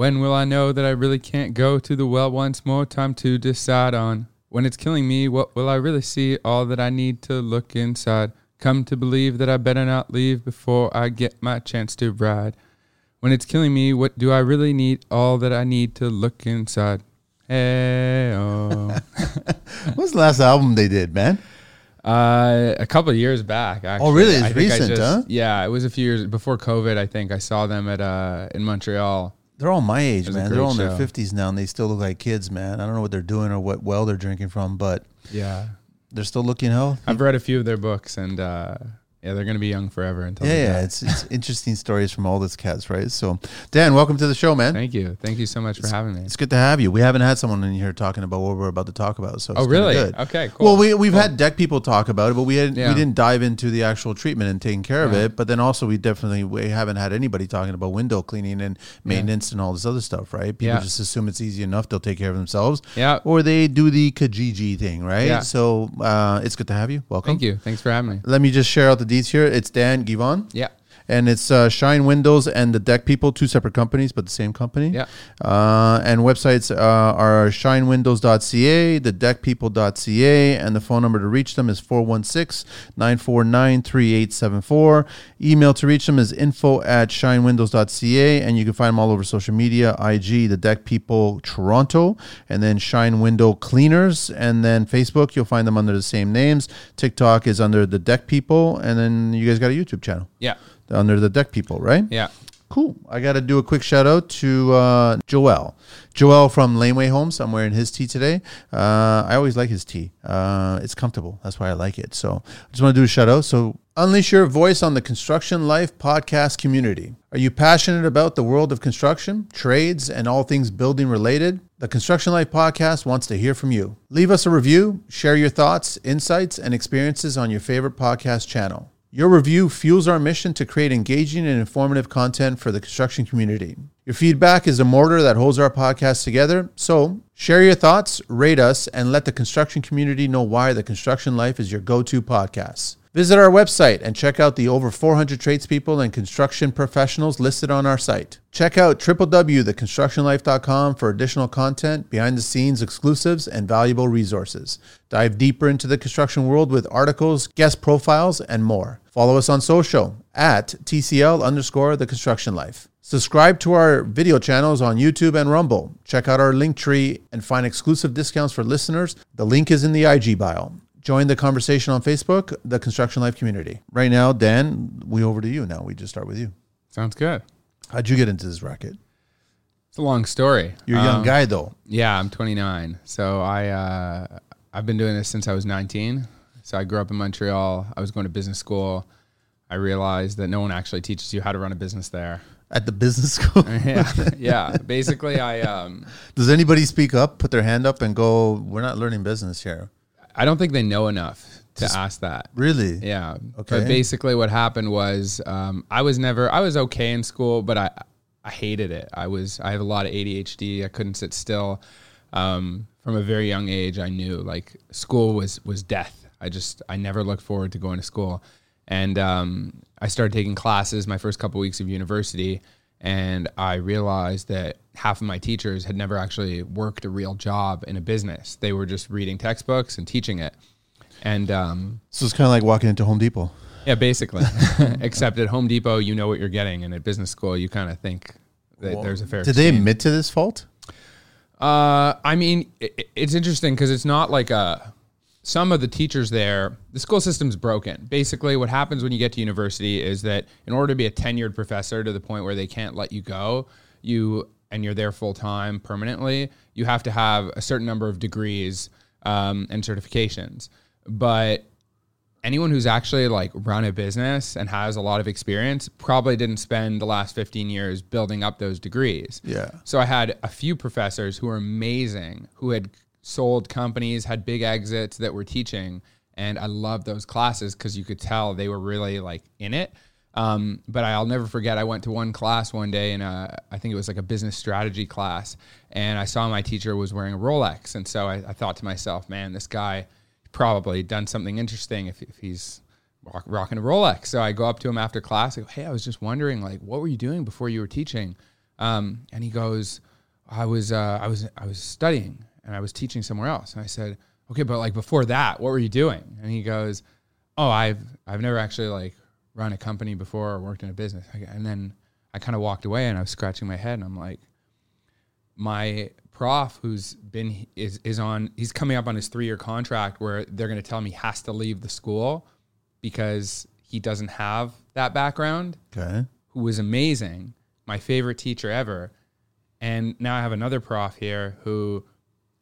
When will I know that I really can't go to the well once more? Time to decide on. When it's killing me, what will I really see? All that I need to look inside. Come to believe that I better not leave before I get my chance to ride. When it's killing me, what do I really need? All that I need to look inside. Hey, oh. What's the last album they did, man? Uh, a couple of years back. Actually. Oh, really? It's I think I recent, huh? Yeah, it was a few years before COVID. I think I saw them at uh in Montreal. They're all my age, man. They're all in their fifties now, and they still look like kids, man. I don't know what they're doing or what well they're drinking from, but Yeah, they're still looking healthy. I've read a few of their books, and uh, yeah, they're gonna be young forever until Yeah, yeah. It's, it's interesting stories from all these cats, right? So, Dan, welcome to the show, man. Thank you, thank you so much for having me. It's good to have you. We haven't had someone in here talking about what we're about to talk about. So, it's Oh, really? Good. Okay, cool. Well, we we've Cool. had deck people talk about it, but we had, Yeah. we didn't dive into the actual treatment and taking care of it. But then also, we definitely we haven't had anybody talking about window cleaning and maintenance and all this other stuff, right? People Yeah. just assume it's easy enough; they'll take care of themselves. Yeah. Or they do the Kijiji thing, right? Yeah. So uh, it's good to have you. Welcome. Thank you. Thanks for having me. Let me just share out the deets here. It's Dan Givon. Yeah. And it's uh, Shine Windows and the Deck People, two separate companies, but the same company. Yeah. Uh, and websites uh, are shinewindows.ca, thedeckpeople.ca, and the phone number to reach them is 416 949 3874. Email to reach them is info at shinewindows.ca, and you can find them all over social media IG, The Deck People Toronto, and then Shine Window Cleaners, and then Facebook, you'll find them under the same names. TikTok is under The Deck People, and then you guys got a YouTube channel Yeah. Under The Deck People, right? Yeah. Cool. I got to do a quick shout out to uh, Joel. Joel from Laneway Homes. I'm wearing his tee today. Uh, I always like his tee. Uh, it's comfortable. That's why I like it. So I just want to do a shout out. So unleash your voice on the Construction Life podcast community. Are you passionate about the world of construction, trades, and all things building related? The Construction Life podcast wants to hear from you. Leave us a review, share your thoughts, insights, and experiences on your favorite podcast channel. Your review fuels our mission to create engaging and informative content for the construction community. Your feedback is a mortar that holds our podcast together. So, share your thoughts, rate us, and let the construction community know why the Construction Life is your go to podcast. Visit our website and check out the over 400 tradespeople and construction professionals listed on our site. Check out www.theconstructionlife.com for additional content, behind the scenes exclusives, and valuable resources. Dive deeper into the construction world with articles, guest profiles, and more. Follow us on social at TCL underscore the construction life. Subscribe to our video channels on YouTube and Rumble. Check out our link tree and find exclusive discounts for listeners. The link is in the IG bio. Join the conversation on Facebook, the Construction Life community. Right now, Dan, we over to you now. We just start with you. Sounds good. How'd you get into this racket? It's a long story. You're a young Um, guy though. Yeah, I'm 29. So I uh, I've been doing this since I was 19. So I grew up in Montreal. I was going to business school. I realized that no one actually teaches you how to run a business there. At the business school. yeah, yeah. Basically, I um, Does anybody speak up, put their hand up, and go, We're not learning business here? I don't think they know enough to ask that. Really? Yeah. Okay. But basically, what happened was um, I was never I was okay in school, but I I hated it. I was I have a lot of ADHD. I couldn't sit still. Um, from a very young age, I knew like school was was death. I just I never looked forward to going to school, and um, I started taking classes my first couple weeks of university, and I realized that half of my teachers had never actually worked a real job in a business. They were just reading textbooks and teaching it, and um, So it's kind of like walking into Home Depot. yeah, basically. Except at Home Depot, you know what you're getting, and at business school, you kind of think that there's a fair. Did they admit to this fault? Uh, I mean, i i- it's interesting because it's not like a. Some of the teachers there, the school system's broken. Basically, what happens when you get to university is that in order to be a tenured professor to the point where they can't let you go, you and you're there full time permanently, you have to have a certain number of degrees um, and certifications. But anyone who's actually like run a business and has a lot of experience probably didn't spend the last 15 years building up those degrees. Yeah. So I had a few professors who were amazing, who had sold companies, had big exits that were teaching, and I loved those classes because you could tell they were really like in it. Um, but I'll never forget. I went to one class one day, and I think it was like a business strategy class, and I saw my teacher was wearing a Rolex, and so I, I thought to myself, "Man, this guy probably done something interesting if, if he's rock, rocking a Rolex." So I go up to him after class. I go, "Hey, I was just wondering, like, what were you doing before you were teaching?" Um, and he goes, I was, uh, I was, I was studying and I was teaching somewhere else. And I said, okay, but like before that, what were you doing? And he goes, oh, I've, I've never actually like run a company before or worked in a business. And then I kind of walked away and I was scratching my head and I'm like, my prof who's been is is on he's coming up on his three year contract where they're going to tell him he has to leave the school because he doesn't have that background Okay. who was amazing my favorite teacher ever and now i have another prof here who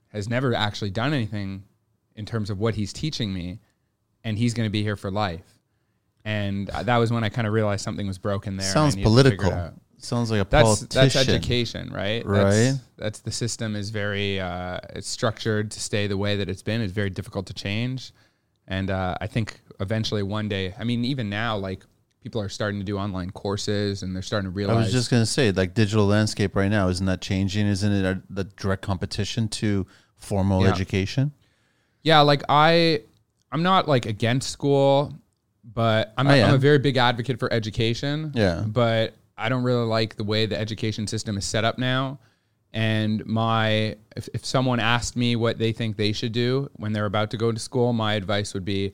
has never actually done anything in terms of what he's teaching me and he's going to be here for life and that was when i kind of realized something was broken there Sounds needed to figure it political. Sounds like a that's politician. that's education, right? Right. That's, that's the system is very uh, it's structured to stay the way that it's been. It's very difficult to change, and uh, I think eventually one day. I mean, even now, like people are starting to do online courses, and they're starting to realize. I was just gonna say, like digital landscape right now, isn't that changing? Isn't it a, the direct competition to formal Yeah. education? yeah, like I, I'm not like against school, but I'm, I'm a very big advocate for education. Yeah. but I don't really like the way the education system is set up now. And my, if, if someone asked me what they think they should do when they're about to go to school, my advice would be,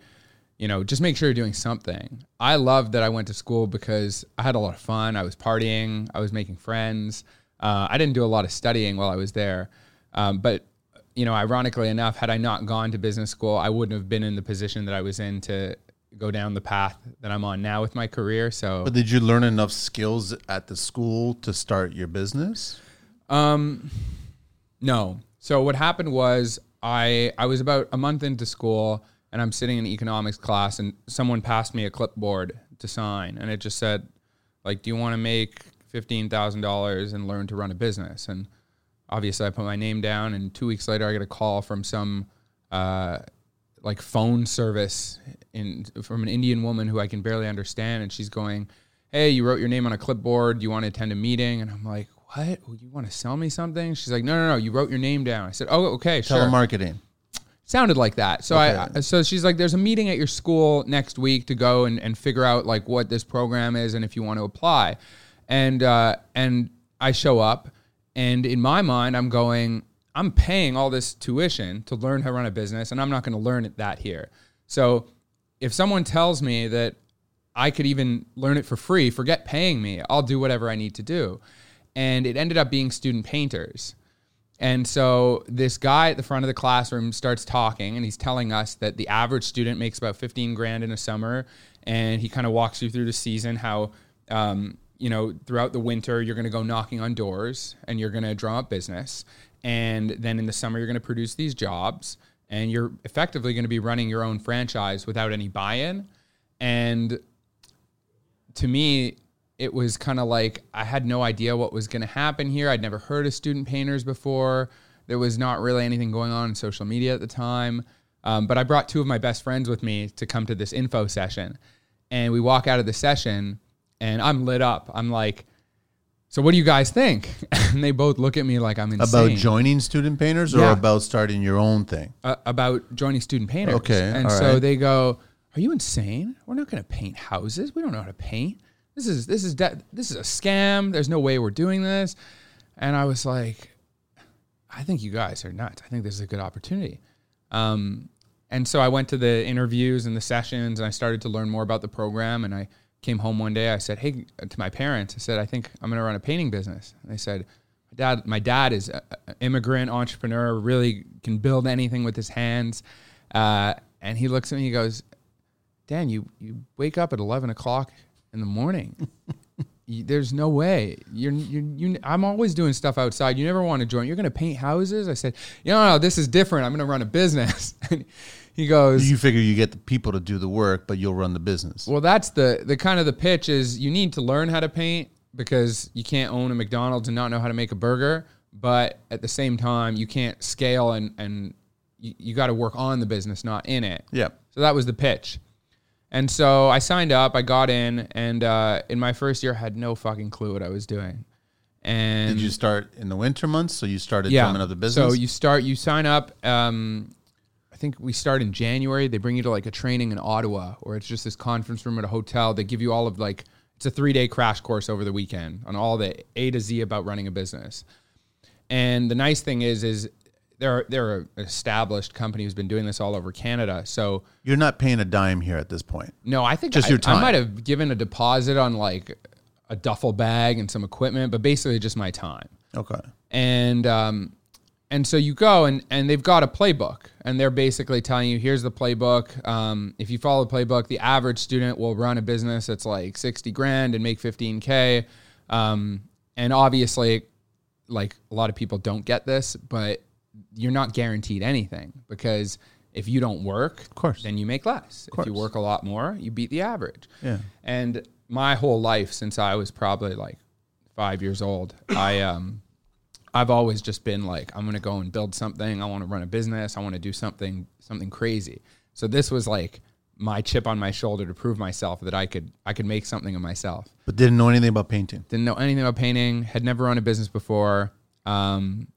you know, just make sure you're doing something. I loved that I went to school because I had a lot of fun. I was partying, I was making friends. Uh, I didn't do a lot of studying while I was there. Um, but, you know, ironically enough, had I not gone to business school, I wouldn't have been in the position that I was in to go down the path that I'm on now with my career. So, But did you learn enough skills at the school to start your business? Um, no. So what happened was I I was about a month into school and I'm sitting in economics class and someone passed me a clipboard to sign and it just said like do you want to make $15,000 and learn to run a business and obviously I put my name down and 2 weeks later I get a call from some uh like phone service in from an Indian woman who I can barely understand and she's going hey, you wrote your name on a clipboard. Do you want to attend a meeting? And I'm like, what? You want to sell me something? She's like, no, no, no. You wrote your name down. I said, oh, okay, sure. Telemarketing. Sounded like that. So I, Okay. I, so she's like, there's a meeting at your school next week to go and, and figure out like what this program is and if you want to apply. And, uh, and I show up and in my mind, I'm going, I'm paying all this tuition to learn how to run a business and I'm not going to learn it that here. So if someone tells me that I could even learn it for free, forget paying me. I'll do whatever I need to do. And it ended up being student painters. And so this guy at the front of the classroom starts talking and he's telling us that the average student makes about 15 grand in a summer. And he kind of walks you through the season how, um, you know, throughout the winter, you're going to go knocking on doors and you're going to drum up business. And then in the summer, you're going to produce these jobs and you're effectively going to be running your own franchise without any buy in. And to me, it was kind of like I had no idea what was going to happen here. I'd never heard of student painters before. There was not really anything going on in social media at the time. Um, but I brought two of my best friends with me to come to this info session. And we walk out of the session and I'm lit up. I'm like, so what do you guys think? And they both look at me like I'm insane. About joining student painters or Yeah. about starting your own thing? uh, about joining student painters. Okay, And so right. they go, "Are you insane? We're not going to paint houses. We don't know how to paint. This is this is de- this is a scam. There's no way we're doing this." And I was like, "I think you guys are nuts. I think this is a good opportunity." Um, and so I went to the interviews and the sessions, and I started to learn more about the program. And I came home one day. I said, "Hey," to my parents. I said, "I think I'm going to run a painting business." And they said, "My dad, my dad is an immigrant entrepreneur. Really can build anything with his hands." Uh, and he looks at me. He goes, "Dan, you you wake up at 11 o'clock in the morning." There's no way. You're, you're, you, I'm always doing stuff outside. You never want to join. You're going to paint houses? I said, no, no, this is different. I'm going to run a business. And he goes, You figure you get the people to do the work, but you'll run the business. well, that's the, the kind of the pitch is you need to learn how to paint because you can't own a McDonald's and not know how to make a burger. But at the same time, you can't scale and, and you, you got to work on the business, not in it. yeah. So that was the pitch. And so I signed up, I got in, and uh, in my first year, I had no fucking clue what I was doing. And Did you start in the winter months? So you started drumming up the business? so you start, you sign up. Um, I think we start in January. They bring you to like a training in Ottawa, or it's just this conference room at a hotel. They give you all of like It's a three day crash course over the weekend on all the A to Z about running a business. And the nice thing is, is they're they're an established company who's been doing this all over Canada. So You're not paying a dime here at this point. no, I think Just I, your I might have given a deposit on like a duffel bag and some equipment, but basically just my time Okay. and um, and so you go and and they've got a playbook and they're basically telling you here's the playbook um, if you follow the playbook the average student will run a business that's like 60 grand and make 15k um, and obviously like a lot of people don't get this but you're not guaranteed anything because if you don't work of course. then you make less if you work a lot more you beat the average Yeah. and my whole life since I was probably like five years old, I um, I've always just been like, I'm gonna go and build something. I want to run a business. I want to do something something crazy. So this was like my chip on my shoulder to prove myself that I could I could make something of myself. But didn't know anything about painting. Didn't know anything about painting. Had never run a business before. Um,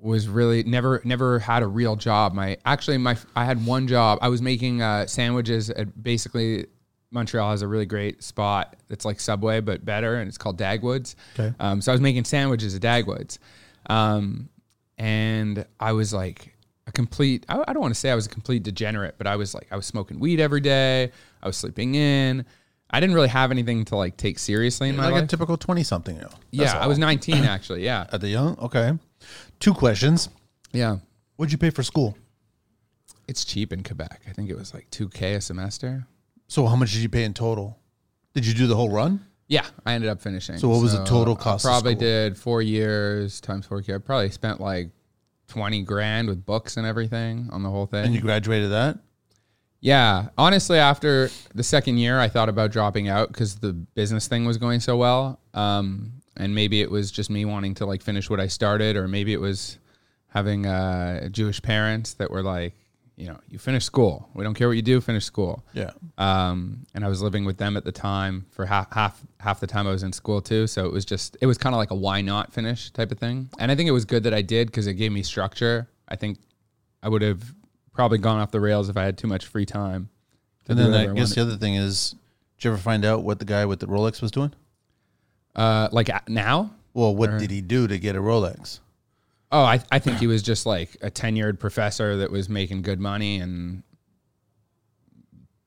was really never never had a real job. My actually my I had one job. I was making uh, sandwiches at basically Montreal has a really great spot that's like Subway but better, and it's called Dagwoods. Okay. Um, so I was making sandwiches at Dagwoods, um, and I was like a complete. I, I don't want to say I was a complete degenerate, but I was like I was smoking weed every day. I was sleeping in. I didn't really have anything to like take seriously in my like life. a typical 20 something. Yeah, I was 19 actually. Yeah, At the young? Okay. Two questions. yeah. What'd you pay for school? It's cheap in Quebec. I think it was like 2K a semester. So how much did you pay in total? Did you do the whole run? Yeah, I ended up finishing. So what was the total cost of Probably did four years times four years. I probably spent like 20 grand with books and everything on the whole thing. And you graduated that? yeah, honestly, after the second year, I thought about dropping out because the business thing was going so well. Um, and maybe it was just me wanting to like finish what I started, or maybe it was having uh, Jewish parents that were like, you know, you finish school. We don't care what you do, finish school. Yeah. um, and I was living with them at the time for half half half the time I was in school too. So it was just it was kind of like a why not finish type of thing. And I think it was good that I did because it gave me structure. I think I would have probably gone off the rails if I had too much free time. And then I guess wanted. the other thing is, did you ever find out what the guy with the Rolex was doing? Uh, like now. Well, what did he do to get a Rolex? Oh, I, I think he was just like a tenured professor that was making good money. And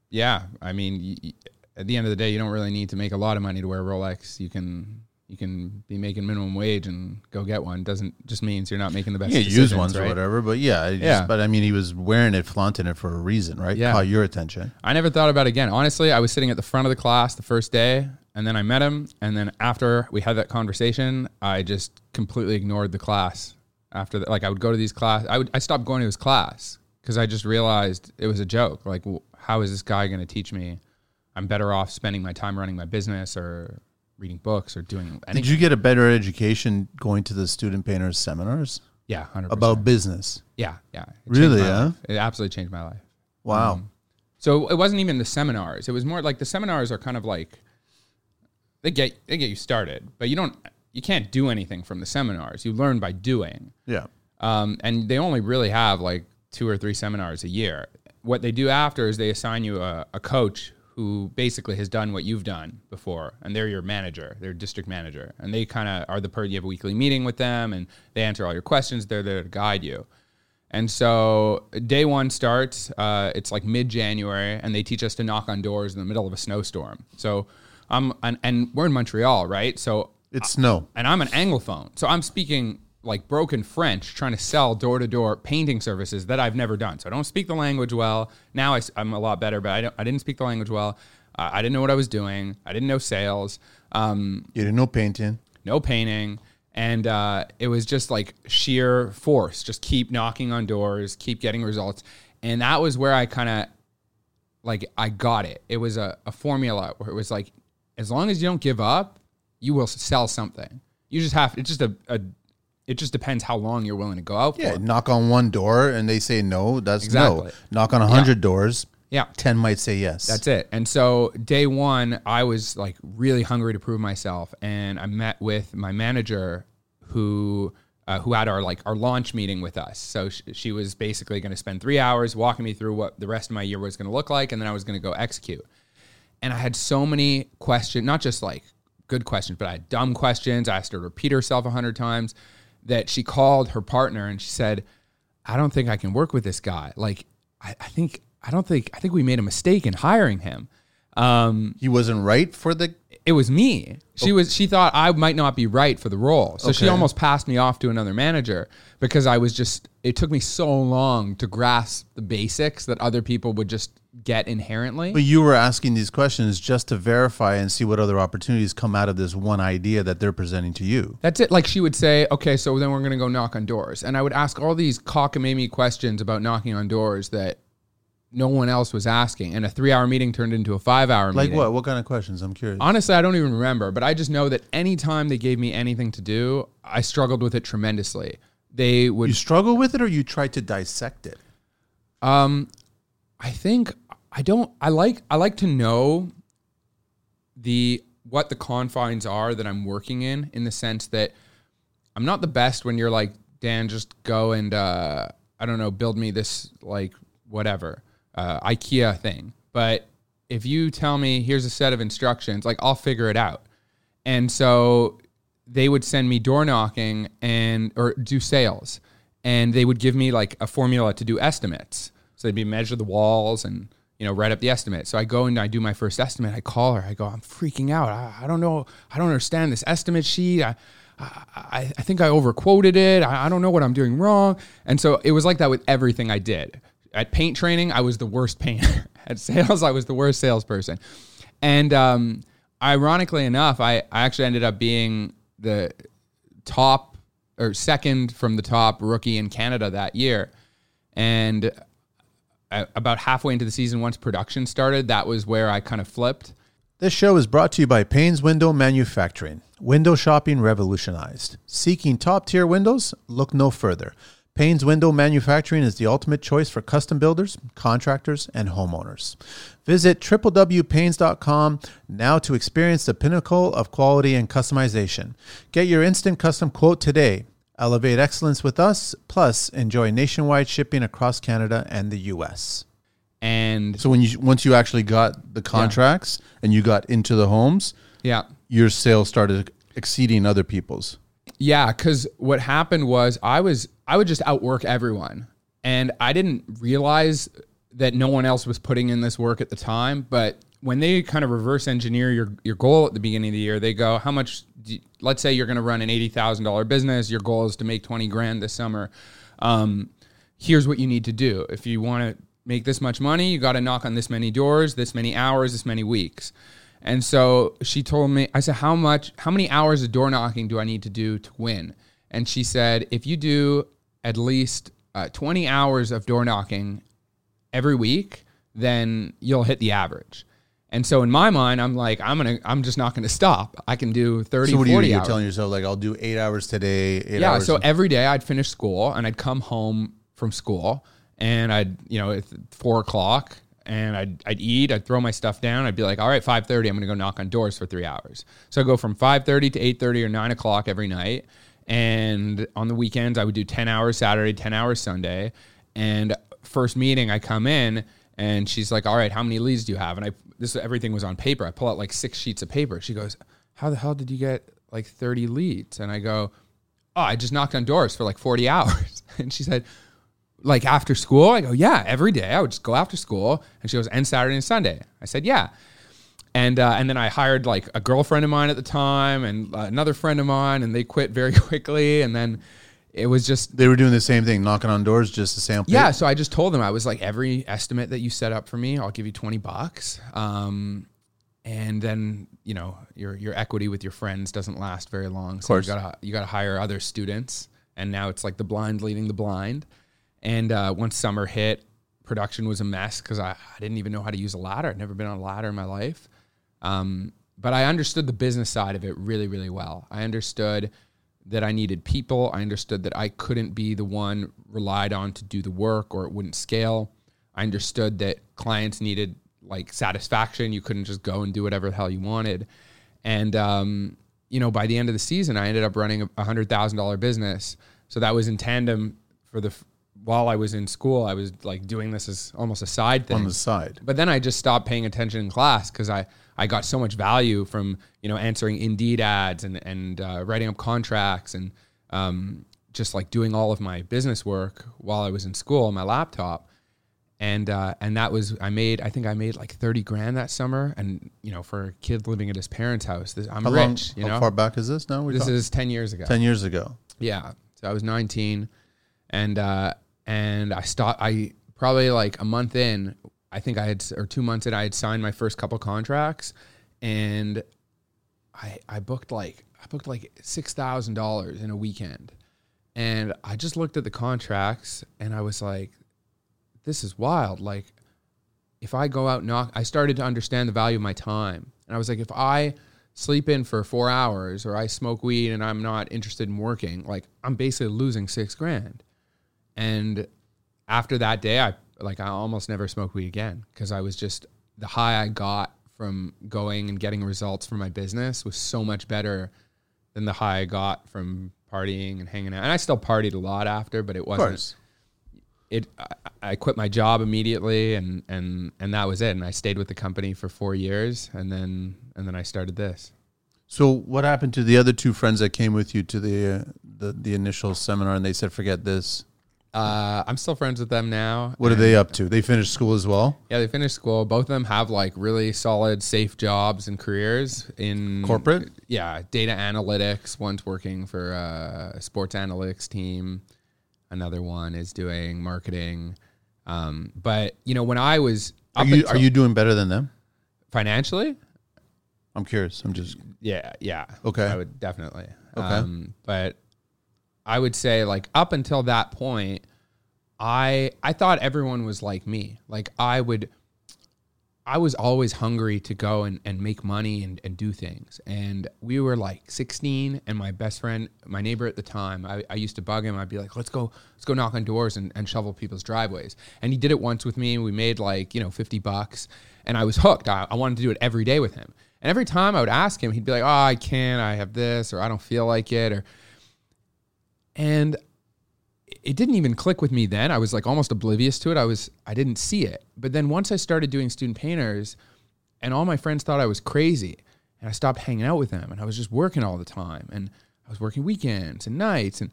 yeah, I mean, y- y- at the end of the day, you don't really need to make a lot of money to wear a Rolex. You can you can be making minimum wage and go get one. Doesn't just means you're not making the best. Yeah, use decisions, ones or right? whatever. But yeah, I just- Yeah. but I mean, he was wearing it, flaunting it for a reason, right? Yeah. Caught your attention. I never thought about it again. Honestly, I was sitting at the front of the class the first day, and then I met him, and then after we had that conversation, I just completely ignored the class. After that, like I would go to these class, I would I stopped going to his class because I just realized it was a joke. Like, how is this guy going to teach me? I'm better off spending my time running my business or reading books or doing Anything. Did you get a better education going to the student painters seminars yeah, hundred about business? yeah, yeah. It Really, huh? life. It absolutely changed my life. Wow. Um, So it wasn't even the seminars. It was more like the seminars are kind of like they get they get you started, but you don't you can't do anything from the seminars. You learn by doing. yeah. Um, and they only really have like two or three seminars a year. What they do after is they assign you a, a coach who basically has done what you've done before, and they're your manager, they're district manager, and they kind of are the person you have a weekly meeting with them, and they answer all your questions. They're there to guide you. And so day one starts. Uh, it's like mid January, and they teach us to knock on doors in the middle of a snowstorm. So I'm and, and we're in Montreal, right? So It's snow. and I'm an anglophone, so I'm speaking like broken French, trying to sell door to door painting services that I've never done. So I don't speak the language well. Now I, am a lot better, but I, don't, I didn't speak the language well. Uh, I didn't know what I was doing. I didn't know sales. Um, You didn't know painting. no painting. And uh, it was just like sheer force. Just keep knocking on doors, keep getting results. And that was where I kind of like I got it. It was a, a formula where it was like, as long as you don't give up, you will sell something. You just have it's just a, a it just depends how long you're willing to go out Yeah, for. knock on one door and they say no. That's Exactly. no. Knock on a hundred doors. Yeah. Ten might say yes. That's it. And so day one, I was like really hungry to prove myself, and I met with my manager, who uh, who had our like our launch meeting with us. So sh- she was basically going to spend three hours walking me through what the rest of my year was going to look like, and then I was going to go execute. And I had so many questions, not just like good questions, but I had dumb questions. I asked her to repeat herself a hundred times. That she called her partner and she said, "I don't think I can work with this guy. Like, I, I think I don't think I think we made a mistake in hiring him." Um, He wasn't right for the. It was me. She oh. was she thought I might not be right for the role. So she Okay. almost passed me off to another manager because I was just it took me so long to grasp the basics that other people would just get inherently. But you were asking these questions just to verify and see what other opportunities come out of this one idea that they're presenting to you. That's it. Like she would say, okay, so then we're going to go knock on doors. And I would ask all these cockamamie questions about knocking on doors that no one else was asking. And a three hour meeting turned into a five hour meeting. Like meeting. what? What kind of questions? I'm curious. Honestly, I don't even remember, but I just know that anytime they gave me anything to do, I struggled with it tremendously. They would You struggle with it, or you try to dissect it. Um, I think I don't. I like I like to know the what the confines are that I'm working in, in the sense that I'm not the best when you're like Dan, just go and uh, I don't know, build me this like whatever uh, IKEA thing. But if you tell me here's a set of instructions, like I'll figure it out. And so they would send me door knocking and or do sales, and they would give me like a formula to do estimates. So they'd be measure the walls and you know write up the estimate. So I go and I do my first estimate. I call her. I go, I'm freaking out. I, I don't know. I don't understand this estimate sheet. I, I, I think I overquoted it. I, I don't know what I'm doing wrong. And so it was like that with everything I did. At paint training, I was the worst painter. At sales, I was the worst salesperson. And um, ironically enough, I, I actually ended up being the top or second from the top rookie in Canada that year. And uh, about halfway into the season, once production started, that was where I kind of flipped. This show is brought to you by Payne's Window Manufacturing. Window shopping revolutionized. Seeking top tier windows? Look no further. Payne's Window Manufacturing is the ultimate choice for custom builders, contractors, and homeowners. Visit www.paynes.com now to experience the pinnacle of quality and customization. Get your instant custom quote today. Elevate excellence with us, plus enjoy nationwide shipping across Canada and the US. And So when you once you actually got the contracts and you got into the homes, yeah, your sales started exceeding other people's. Yeah, because what happened was I was I would just outwork everyone, and I didn't realize that no one else was putting in this work at the time. But when they kind of reverse engineer your your goal at the beginning of the year, they go, "How much? You, let's say you're going to run an eighty thousand dollar business. Your goal is to make twenty grand this summer. Um, here's what you need to do if you want to make this much money. You got to knock on this many doors, this many hours, this many weeks." And so she told me, I said, how much, how many hours of door knocking do I need to do to win? And she said, if you do at least uh, 20 hours of door knocking every week, then you'll hit the average. And so in my mind, I'm like, I'm gonna, I'm just not gonna stop. I can do 30, So what are you, 40 you're hours. telling yourself like I'll do eight hours today, eight yeah. hours. So every day I'd finish school and I'd come home from school and I'd, you know, it's four o'clock and I'd, I'd eat, I'd throw my stuff down. I'd be like, all right, 5.30, I'm going to go knock on doors for three hours. So I go from 5.30 to 8.30 or 9 o'clock every night. And on the weekends, I would do 10 hours Saturday, 10 hours Sunday. And first meeting, I come in and she's like, all right, how many leads do you have? And I, this, everything was on paper. I pull out like six sheets of paper. She goes, how the hell did you get like 30 leads? And I go, oh, I just knocked on doors for like 40 hours. And she said, like after school? I go, yeah, every day. I would just go after school. And she goes, and Saturday and Sunday. I said, yeah. And uh, and then I hired like a girlfriend of mine at the time and uh, another friend of mine, and they quit very quickly. And then it was just they were doing the same thing, knocking on doors just to sample. yeah. So I just told them I was like, every estimate that you set up for me, I'll give you twenty bucks. Um, and then you know your your equity with your friends doesn't last very long. So you gotta you gotta hire other students, and now it's like the blind leading the blind. And uh, once summer hit, production was a mess because I, I didn't even know how to use a ladder. I'd never been on a ladder in my life. Um, but I understood the business side of it really, really well. I understood that I needed people. I understood that I couldn't be the one relied on to do the work or it wouldn't scale. I understood that clients needed like satisfaction. You couldn't just go and do whatever the hell you wanted. And, um, you know, by the end of the season, I ended up running a hundred thousand dollar business. So that was in tandem for the, while I was in school, I was like doing this as almost a side thing on the side. but then I just stopped paying attention in class because I, I got so much value from you know answering Indeed ads and and uh, writing up contracts and um, just like doing all of my business work while I was in school on my laptop, and uh, and that was I made I think I made like thirty grand that summer, and you know for a kid living at his parents' house, this, I'm How rich. long? you how far back is this now? We're this talking? is ten years ago. ten years ago. Yeah. So I was 19 and uh and I stopped I probably like a month in, I think I had or 2 months that I had signed my first couple contracts and I I booked like I booked like $6,000 in a weekend. And I just looked at the contracts and I was like this is wild like if I go out knock I started to understand the value of my time. And I was like if I sleep in for four hours or I smoke weed and I'm not interested in working, like I'm basically losing six grand. And after that day, I like I almost never smoked weed again because I was just the high I got from going and getting results for my business was so much better than the high I got from partying and hanging out. And I still partied a lot after, but it wasn't it I, I quit my job immediately and and and that was it and I stayed with the company for 4 years and then and then I started this. So what happened to the other two friends that came with you to the uh, the, the initial seminar and they said forget this? Uh, I'm still friends with them now. What are they up to? They finished school as well. Yeah, they finished school. Both of them have like really solid, safe jobs and careers in Corporate? Yeah, data analytics. One's working for a sports analytics team. Another one is doing marketing. Um, but you know, when I was Are you are you doing better than them? financially? I'm curious. I'm just Yeah, yeah. Okay. I would definitely. Okay. Um, but I would say like up until that point, I I thought everyone was like me. Like I would I was always hungry to go and, and make money and, and do things. And we were like 16 and my best friend, my neighbor at the time, I, I used to bug him. I'd be like, let's go, let's go knock on doors and, and shovel people's driveways. And he did it once with me. We made like, you know, 50 bucks and I was hooked. I, I wanted to do it every day with him. And every time I would ask him, he'd be like, oh, I can't, I have this, or I don't feel like it. Or, and it didn't even click with me then. I was like almost oblivious to it. I was I didn't see it. But then once I started doing student painters and all my friends thought I was crazy and I stopped hanging out with them and I was just working all the time and I was working weekends and nights and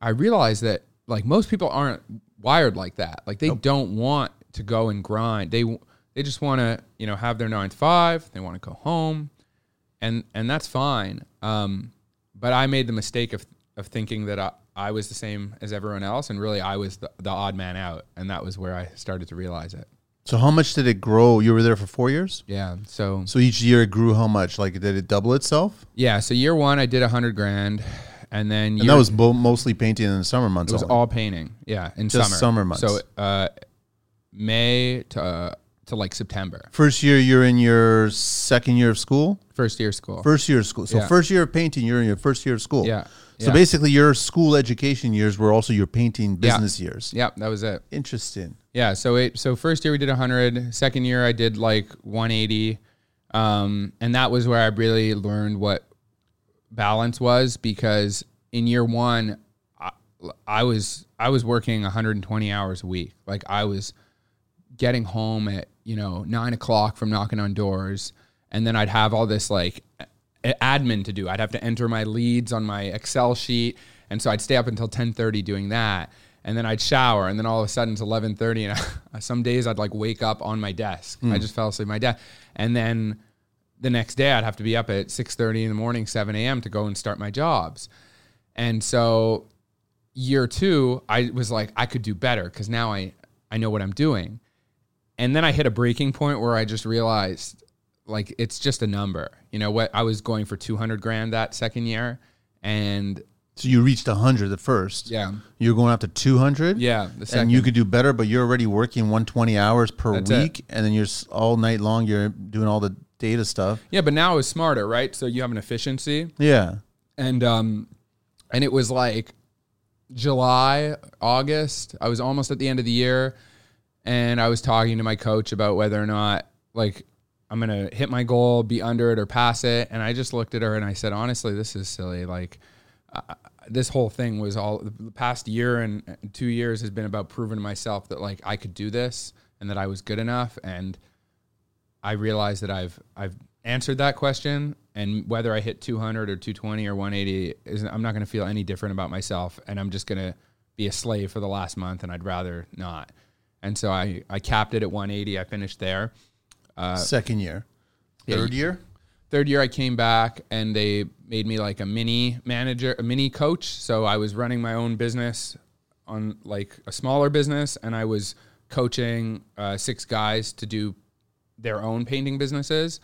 I realized that like most people aren't wired like that. Like they don't want to go and grind. They they just want to, you know, have their 9 to 5, they want to go home and and that's fine. Um, but I made the mistake of of thinking that I, I was the same as everyone else, and really I was the, the odd man out, and that was where I started to realize it. so how much did it grow? You were there for four years. Yeah. So So each year it grew how much? Like did it double itself? yeah. So year one, I did a hundred grand, and then And that was bo- mostly painting in the summer months. it was only. all painting. Yeah, in Just summer. summer months. So uh, May to uh, to like September, First year you're in your second year of school. first year of school. First year of school. So Yeah. first year of painting, you're in your first year of school. Yeah. So Yeah. basically, your school education years were also your painting Yeah. business years. yeah, that was it. Interesting. Yeah, so it so first year we did 100, second year I did like 180. Um, and that was where I really learned what balance was because in year 1 I, I was I was working 120 hours a week. Like I was getting home at, you know, 9 o'clock from knocking on doors and then I'd have all this like admin to do. I'd have to enter my leads on my Excel sheet, and so I'd stay up until 10:30 doing that, and then I'd shower, and then all of a sudden it's 11:30, and I, some days I'd like wake up on my desk. Hmm. I just fell asleep at my desk, and then the next day I'd have to be up at 6:30 in the morning, 7 a.m. to go and start my jobs, and so year two I was like I could do better because now I I know what I'm doing, and then I hit a breaking point where I just realized like it's just a number. You know what? I was going for 200 grand that second year and So you reached 100 the first. yeah. You're going up to 200. Yeah, the second And you could do better, but you're already working 120 hours per That's it. week, and then you're all night long. You're doing all the data stuff. Yeah, but now it's smarter, right? So you have an efficiency Yeah. and um and it was like July, August. I was almost at the end of the year and I was talking to my coach about whether or not like I'm going to hit my goal, be under it or pass it, and I just looked at her and I said, "Honestly, this is silly. Like uh, this whole thing was all the past year and two years has been about proving to myself that like I could do this and that I was good enough. And I realized that I've I've answered that question, and whether I hit 200 or 220 or 180, is I'm not going to feel any different about myself, and I'm just going to be a slave for the last month, and I'd rather not. And so I I capped it at 180. I finished there. Second year, yeah, third year. third year I came back and they made me like a mini manager, a mini coach. So I was running my own business on like a smaller business and I was coaching uh, six guys to do their own painting businesses.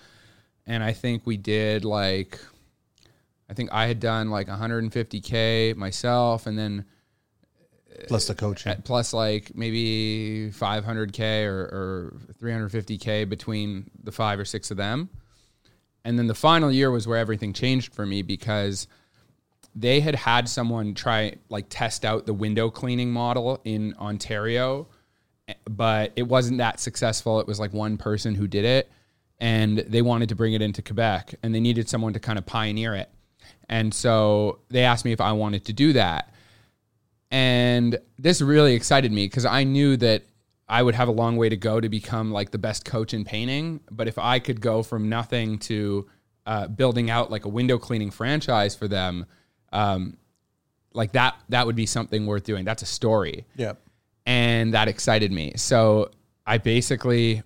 And I think we did like, I think I had done like 150K myself and then Plus the coaching. at- plus like maybe 500k or, or 350k between the five or six of them. And then the final year was where everything changed for me because they had had someone try like test out the window cleaning model in ontario eh, but it wasn't that successful. It was like one person who did it and they wanted to bring it into quebec and they needed someone to kind of pioneer it. And so they asked me if i wanted to do that and this really excited me because I knew that I would have a long way to go to become like the best coach in painting. But if I could go from nothing to uh, building out like a window cleaning franchise for them, um, like that, that would be something worth doing. That's a story yeah. and that excited me. So I basically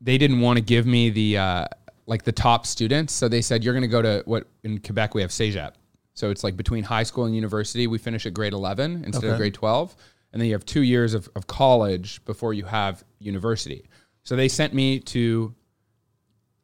they didn't want to give me the uh, like the top students, so they said you're going to go to what in Quebec we have CEGEP. So it's like between high school and university, we finish at grade 11 instead of grade 12, and then you have two years of, of college before you have university. So they sent me to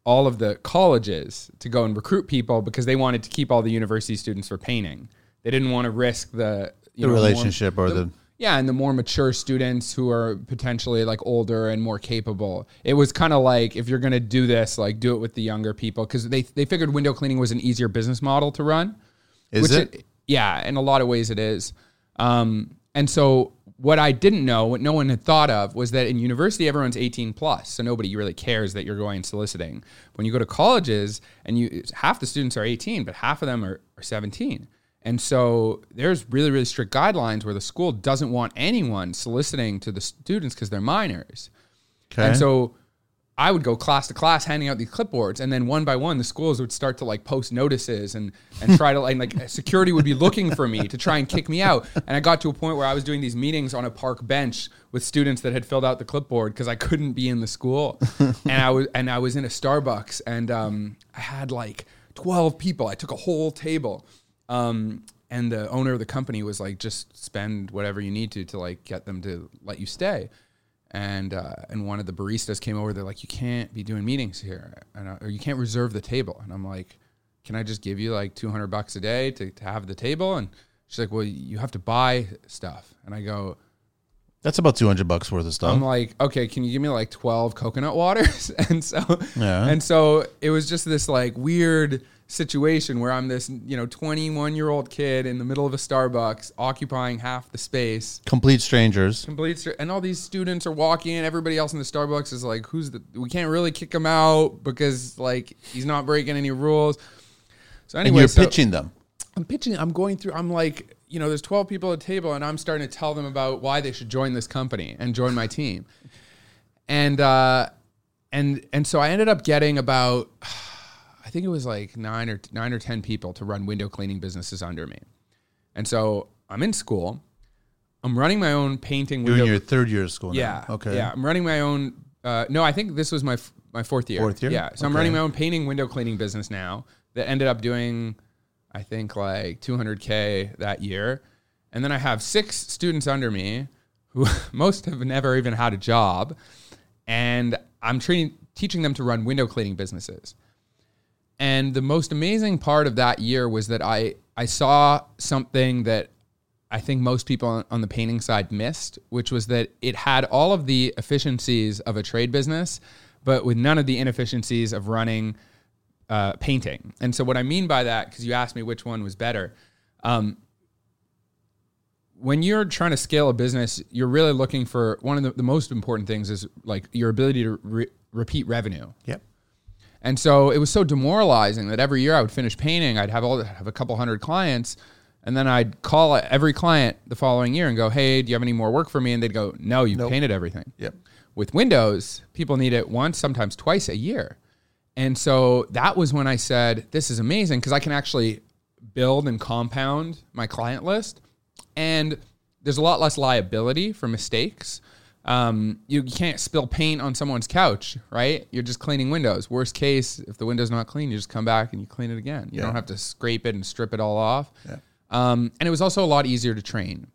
all of the colleges to go and recruit people because they wanted to keep all the university students for painting. They didn't want to risk the you The know, more- relationship or the yeah, and the more mature students who are potentially like older and more capable. It was kind of like if you're going to do this, like do it with the younger people because they they figured window cleaning was an easier business model to run. Is it? Yeah, in a lot of ways it is. Um, and so what I didn't know, what no one had thought of, was that in university everyone's 18 plus, so nobody really cares that you're going soliciting. When you go to colleges, and you half the students are 18, but half of them are, are 17. And so there's really, really strict guidelines where the school doesn't want anyone soliciting to the students because they're minors. Okay. And so I would go class to class handing out these clipboards, and then one by one, the schools would start to like post notices and and try to like like security would be looking for me to try and kick me out. And I got to a point where I was doing these meetings on a park bench with students that had filled out the clipboard because I couldn't be in the school, and I was and I was in a Starbucks, and um, I had like twelve people. I took a whole table. Um, and the owner of the company was like, just spend whatever you need to to like get them to let you stay and uh, and one of the baristas came over. They're like, "You can't be doing meetings here, and, uh, or you can't reserve the table." And I'm like, "Can I just give you like 200 bucks a day to, to have the table?" And she's like, "Well, you have to buy stuff." And I go, That's about 200 bucks worth of stuff. I'm like, okay, can you give me like 12 coconut waters? and so, Yeah. and so it was just this like weird situation where I'm this, you know, 21 year old kid in the middle of a Starbucks occupying half the space. Complete strangers. Complete, str- and all these students are walking in. Everybody else in the Starbucks is like, "Who's the?" We can't really kick him out because like he's not breaking any rules. So And anyway, you're so- pitching them. I'm pitching. I'm going through. I'm like, you know, there's 12 people at a table, and I'm starting to tell them about why they should join this company and join my team. And uh, and and so I ended up getting about, I think it was like nine or nine or ten people to run window cleaning businesses under me. And so I'm in school. I'm running my own painting Doing window. your third year of school now. Yeah. Okay. Yeah. I'm running my own. Uh, no, I think this was my f- my fourth year. Fourth year? Yeah. So I'm running my own painting window cleaning business now that ended up doing, I think like 200k that year, and then I have six students under me who most have never even had a job, and I'm training teaching them to run window cleaning businesses. And the most amazing part of that year was that I I saw something that I think most people on, on the painting side missed, which was that it had all of the efficiencies of a trade business, but with none of the inefficiencies of running uh, painting. And so, what I mean by that, because you asked me which one was better, um, when you're trying to scale a business, you're really looking for one of the, the most important things is like your ability to re- repeat revenue. Yep. And so it was so demoralizing that every year I would finish painting, I'd have all have a couple hundred clients, And then I'd call every client the following year and go, "Hey, do you have any more work for me?" And they'd go, "No, you painted everything." Yep. With Windows, people need it once, sometimes twice a year. And so that was when I said, "This is amazing because I can actually build and compound my client list, and there's a lot less liability for mistakes." Um, you can't spill paint on someone's couch, right? You're just cleaning windows. Worst case, if the window's not clean, you just come back and you clean it again. You don't have to scrape it and strip it all off. Um, and it was also a lot easier to train.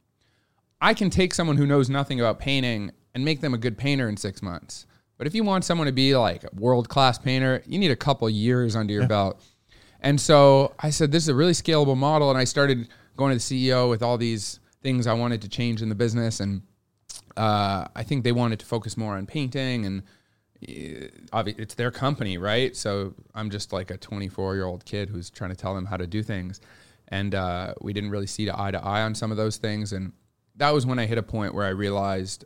I can take someone who knows nothing about painting and make them a good painter in six months. But if you want someone to be like a world class painter, you need a couple years under your belt. And so I said, this is a really scalable model. And I started going to the CEO with all these things I wanted to change in the business. And uh, I think they wanted to focus more on painting and uh, it's their company, right? So I'm just like a 24 year old kid who's trying to tell them how to do things. And uh, we didn't really see eye to eye on some of those things. And that was when I hit a point where I realized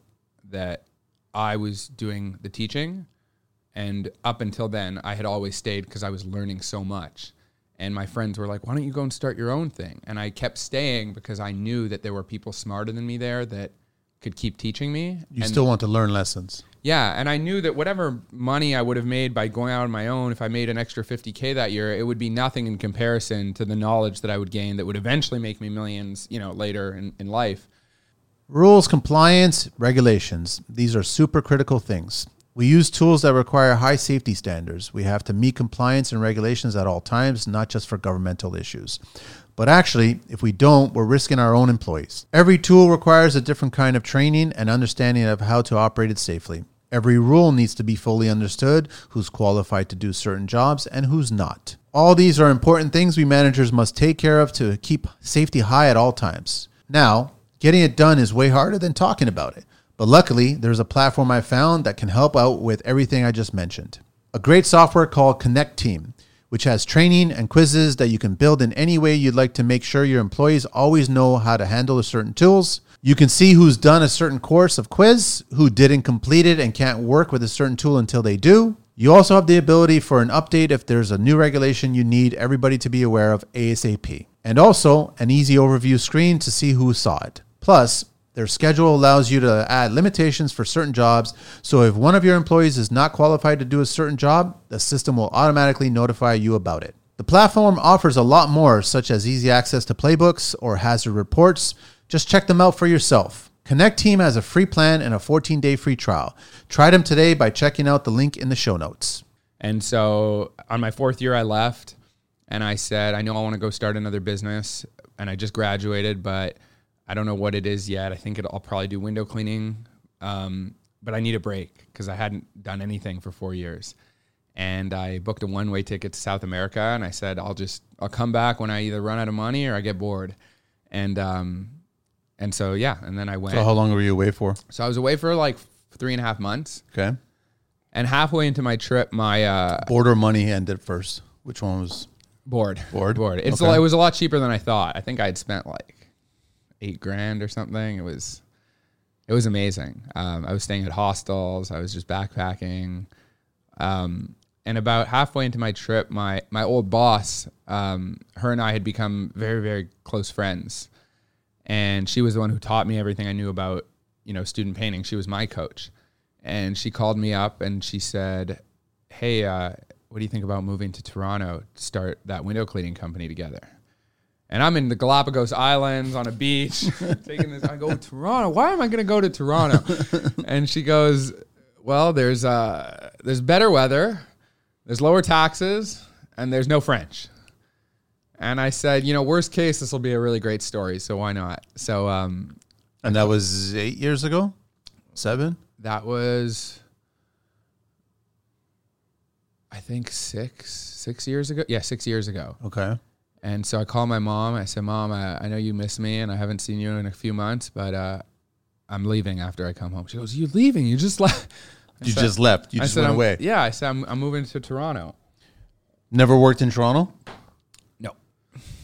that I was doing the teaching. And up until then, I had always stayed because I was learning so much. And my friends were like, why don't you go and start your own thing? And I kept staying because I knew that there were people smarter than me there that could keep teaching me. You And- still want to learn lessons. yeah, and I knew that whatever money I would have made by going out on my own, if I made an extra 50k that year, it would be nothing in comparison to the knowledge that I would gain that would eventually make me millions, you know, later in, in life. Rules, compliance, regulations. These are super critical things. We use tools that require high safety standards. We have to meet compliance and regulations at all times, not just for governmental issues. But actually, if we don't, we're risking our own employees. Every tool requires a different kind of training and understanding of how to operate it safely. Every rule needs to be fully understood who's qualified to do certain jobs and who's not. All these are important things we managers must take care of to keep safety high at all times. Now, getting it done is way harder than talking about it. But luckily, there's a platform I found that can help out with everything I just mentioned. A great software called Connecteam, which has training and quizzes that you can build in any way you'd like to make sure your employees always know how to handle certain tools. You can see who's done a certain course of quiz, who didn't complete it and can't work with a certain tool until they do. You also have the ability for an update if there's a new regulation you need everybody to be aware of ASAP. And also an easy overview screen to see who saw it. Plus, their schedule allows you to add limitations for certain jobs, so if one of your employees is not qualified to do a certain job, the system will automatically notify you about it. The platform offers a lot more, such as easy access to playbooks or hazard reports. Just check them out for yourself. Connecteam has a free plan and a 14 day free trial. Try them today by checking out the link in the show notes. And so on my fourth year, I left and I said, I know I want to go start another business. And I just graduated, but I don't know what it is yet. I think it'll, I'll probably do window cleaning. Um, but I need a break because I hadn't done anything for four years. And I booked a one way ticket to South America. And I said, I'll just, I'll come back when I either run out of money or I get bored. And, um, and so, yeah. And then I went. So, how long were you away for? so I was away for like three and a half months. Okay. And halfway into my trip, my, uh, Border money ended first. Which one was? Bored. Bored? Bored. It's Okay. it was a lot cheaper than I thought. I think I had spent like eight grand or something. It was it was amazing. Um, I was staying at hostels. I was just backpacking. Um, and about halfway into my trip, my my old boss, um, her and I had become very very close friends, and she was the one who taught me everything I knew about you know student painting. She was my coach, and she called me up and she said, "Hey, uh, what do you think about moving to Toronto to start that window cleaning company together?" And I'm in the Galapagos Islands on a beach taking this. I go to Toronto. Why am I going to go to Toronto? and she goes, "Well, there's uh, there's better weather, there's lower taxes, and there's no French." And I said, "You know, worst case, this will be a really great story. So why not?" So um, And that was eight years ago? Seven? that was, I think six six years ago. Yeah, six years ago. Okay. And so I called my mom. I said, "Mom, I, I know you miss me, and I haven't seen you in a few months, but uh, I'm leaving after I come home." She goes, You're leaving? You just left?" You said- just left. You I just went I'm- away. Yeah, I said, I'm, "I'm moving to Toronto." Never worked in Toronto? No,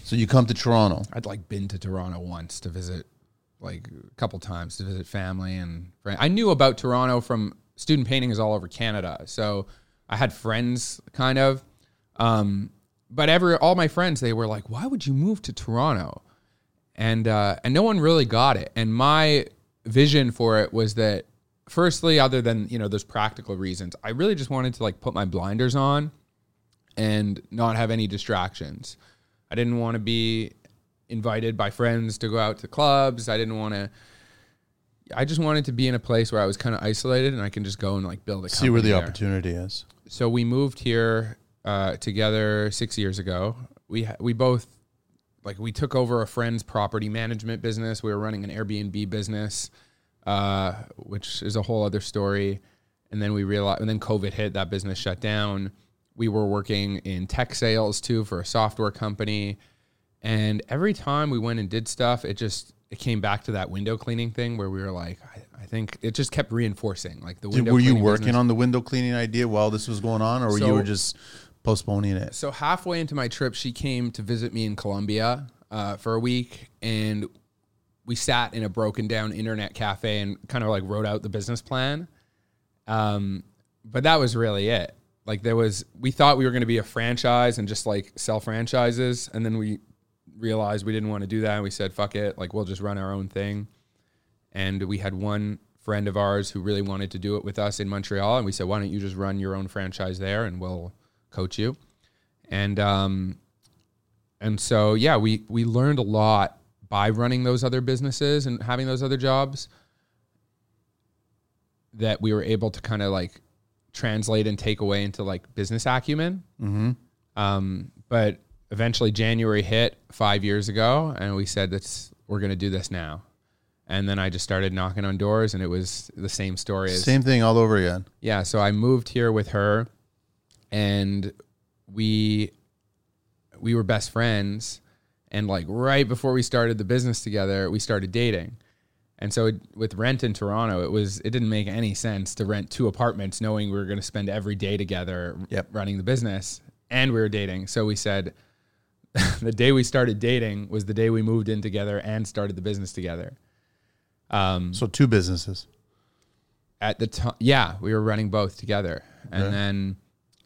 So you come to Toronto. I'd like been to Toronto once to visit, like a couple times to visit family and friends. I knew about Toronto from student painting is all over Canada, so I had friends kind of. Um, but every all my friends they were like, "Why would you move to Toronto?" and uh, and no one really got it. And my vision for it was that, firstly, other than you know those practical reasons, I really just wanted to like put my blinders on and not have any distractions. I didn't want to be invited by friends to go out to clubs. I didn't want to. I just wanted to be in a place where I was kind of isolated and I can just go and like build a See where the there. opportunity is. So we moved here uh, together six years ago. We ha- we both like we took over a friend's property management business. We were running an Airbnb business, uh, which is a whole other story. And then we realized, and then COVID hit. That business shut down. We were working in tech sales too for a software company. And every time we went and did stuff, it just it came back to that window cleaning thing where we were like, I, I think it just kept reinforcing like the Did, window. were you working business. on the window cleaning idea while this was going on, or So- you were just postponing it? So halfway into my trip, she came to visit me in Colombia uh, for a week, and we sat in a broken down internet cafe and kind of like wrote out the business plan. Um, but that was really it. Like there was, we thought we were going to be a franchise and just like sell franchises, and then we realized we didn't want to do that. And we said, "Fuck it! Like we'll just run our own thing." And we had one friend of ours who really wanted to do it with us in Montreal, and we said, "Why don't you just run your own franchise there, and we'll coach you?" And um, and so yeah, we we learned a lot by running those other businesses and having those other jobs that we were able to kind of like translate and take away into like business acumen. Mm-hmm. Um, but eventually January hit five years ago, and we said that's we're going to do this now. And then I just started knocking on doors, and it was the same story as Same thing all over again. yeah. So I moved here with her, and we we were best friends. And like right before we started the business together, we started dating. And so it, with rent in Toronto, it was it didn't make any sense to rent two apartments, knowing we were going to spend every day together Yep. running the business, and we were dating. So we said the day we started dating was the day we moved in together and started the business together. Um, So two businesses. at the time, yeah, we were running both together, and then,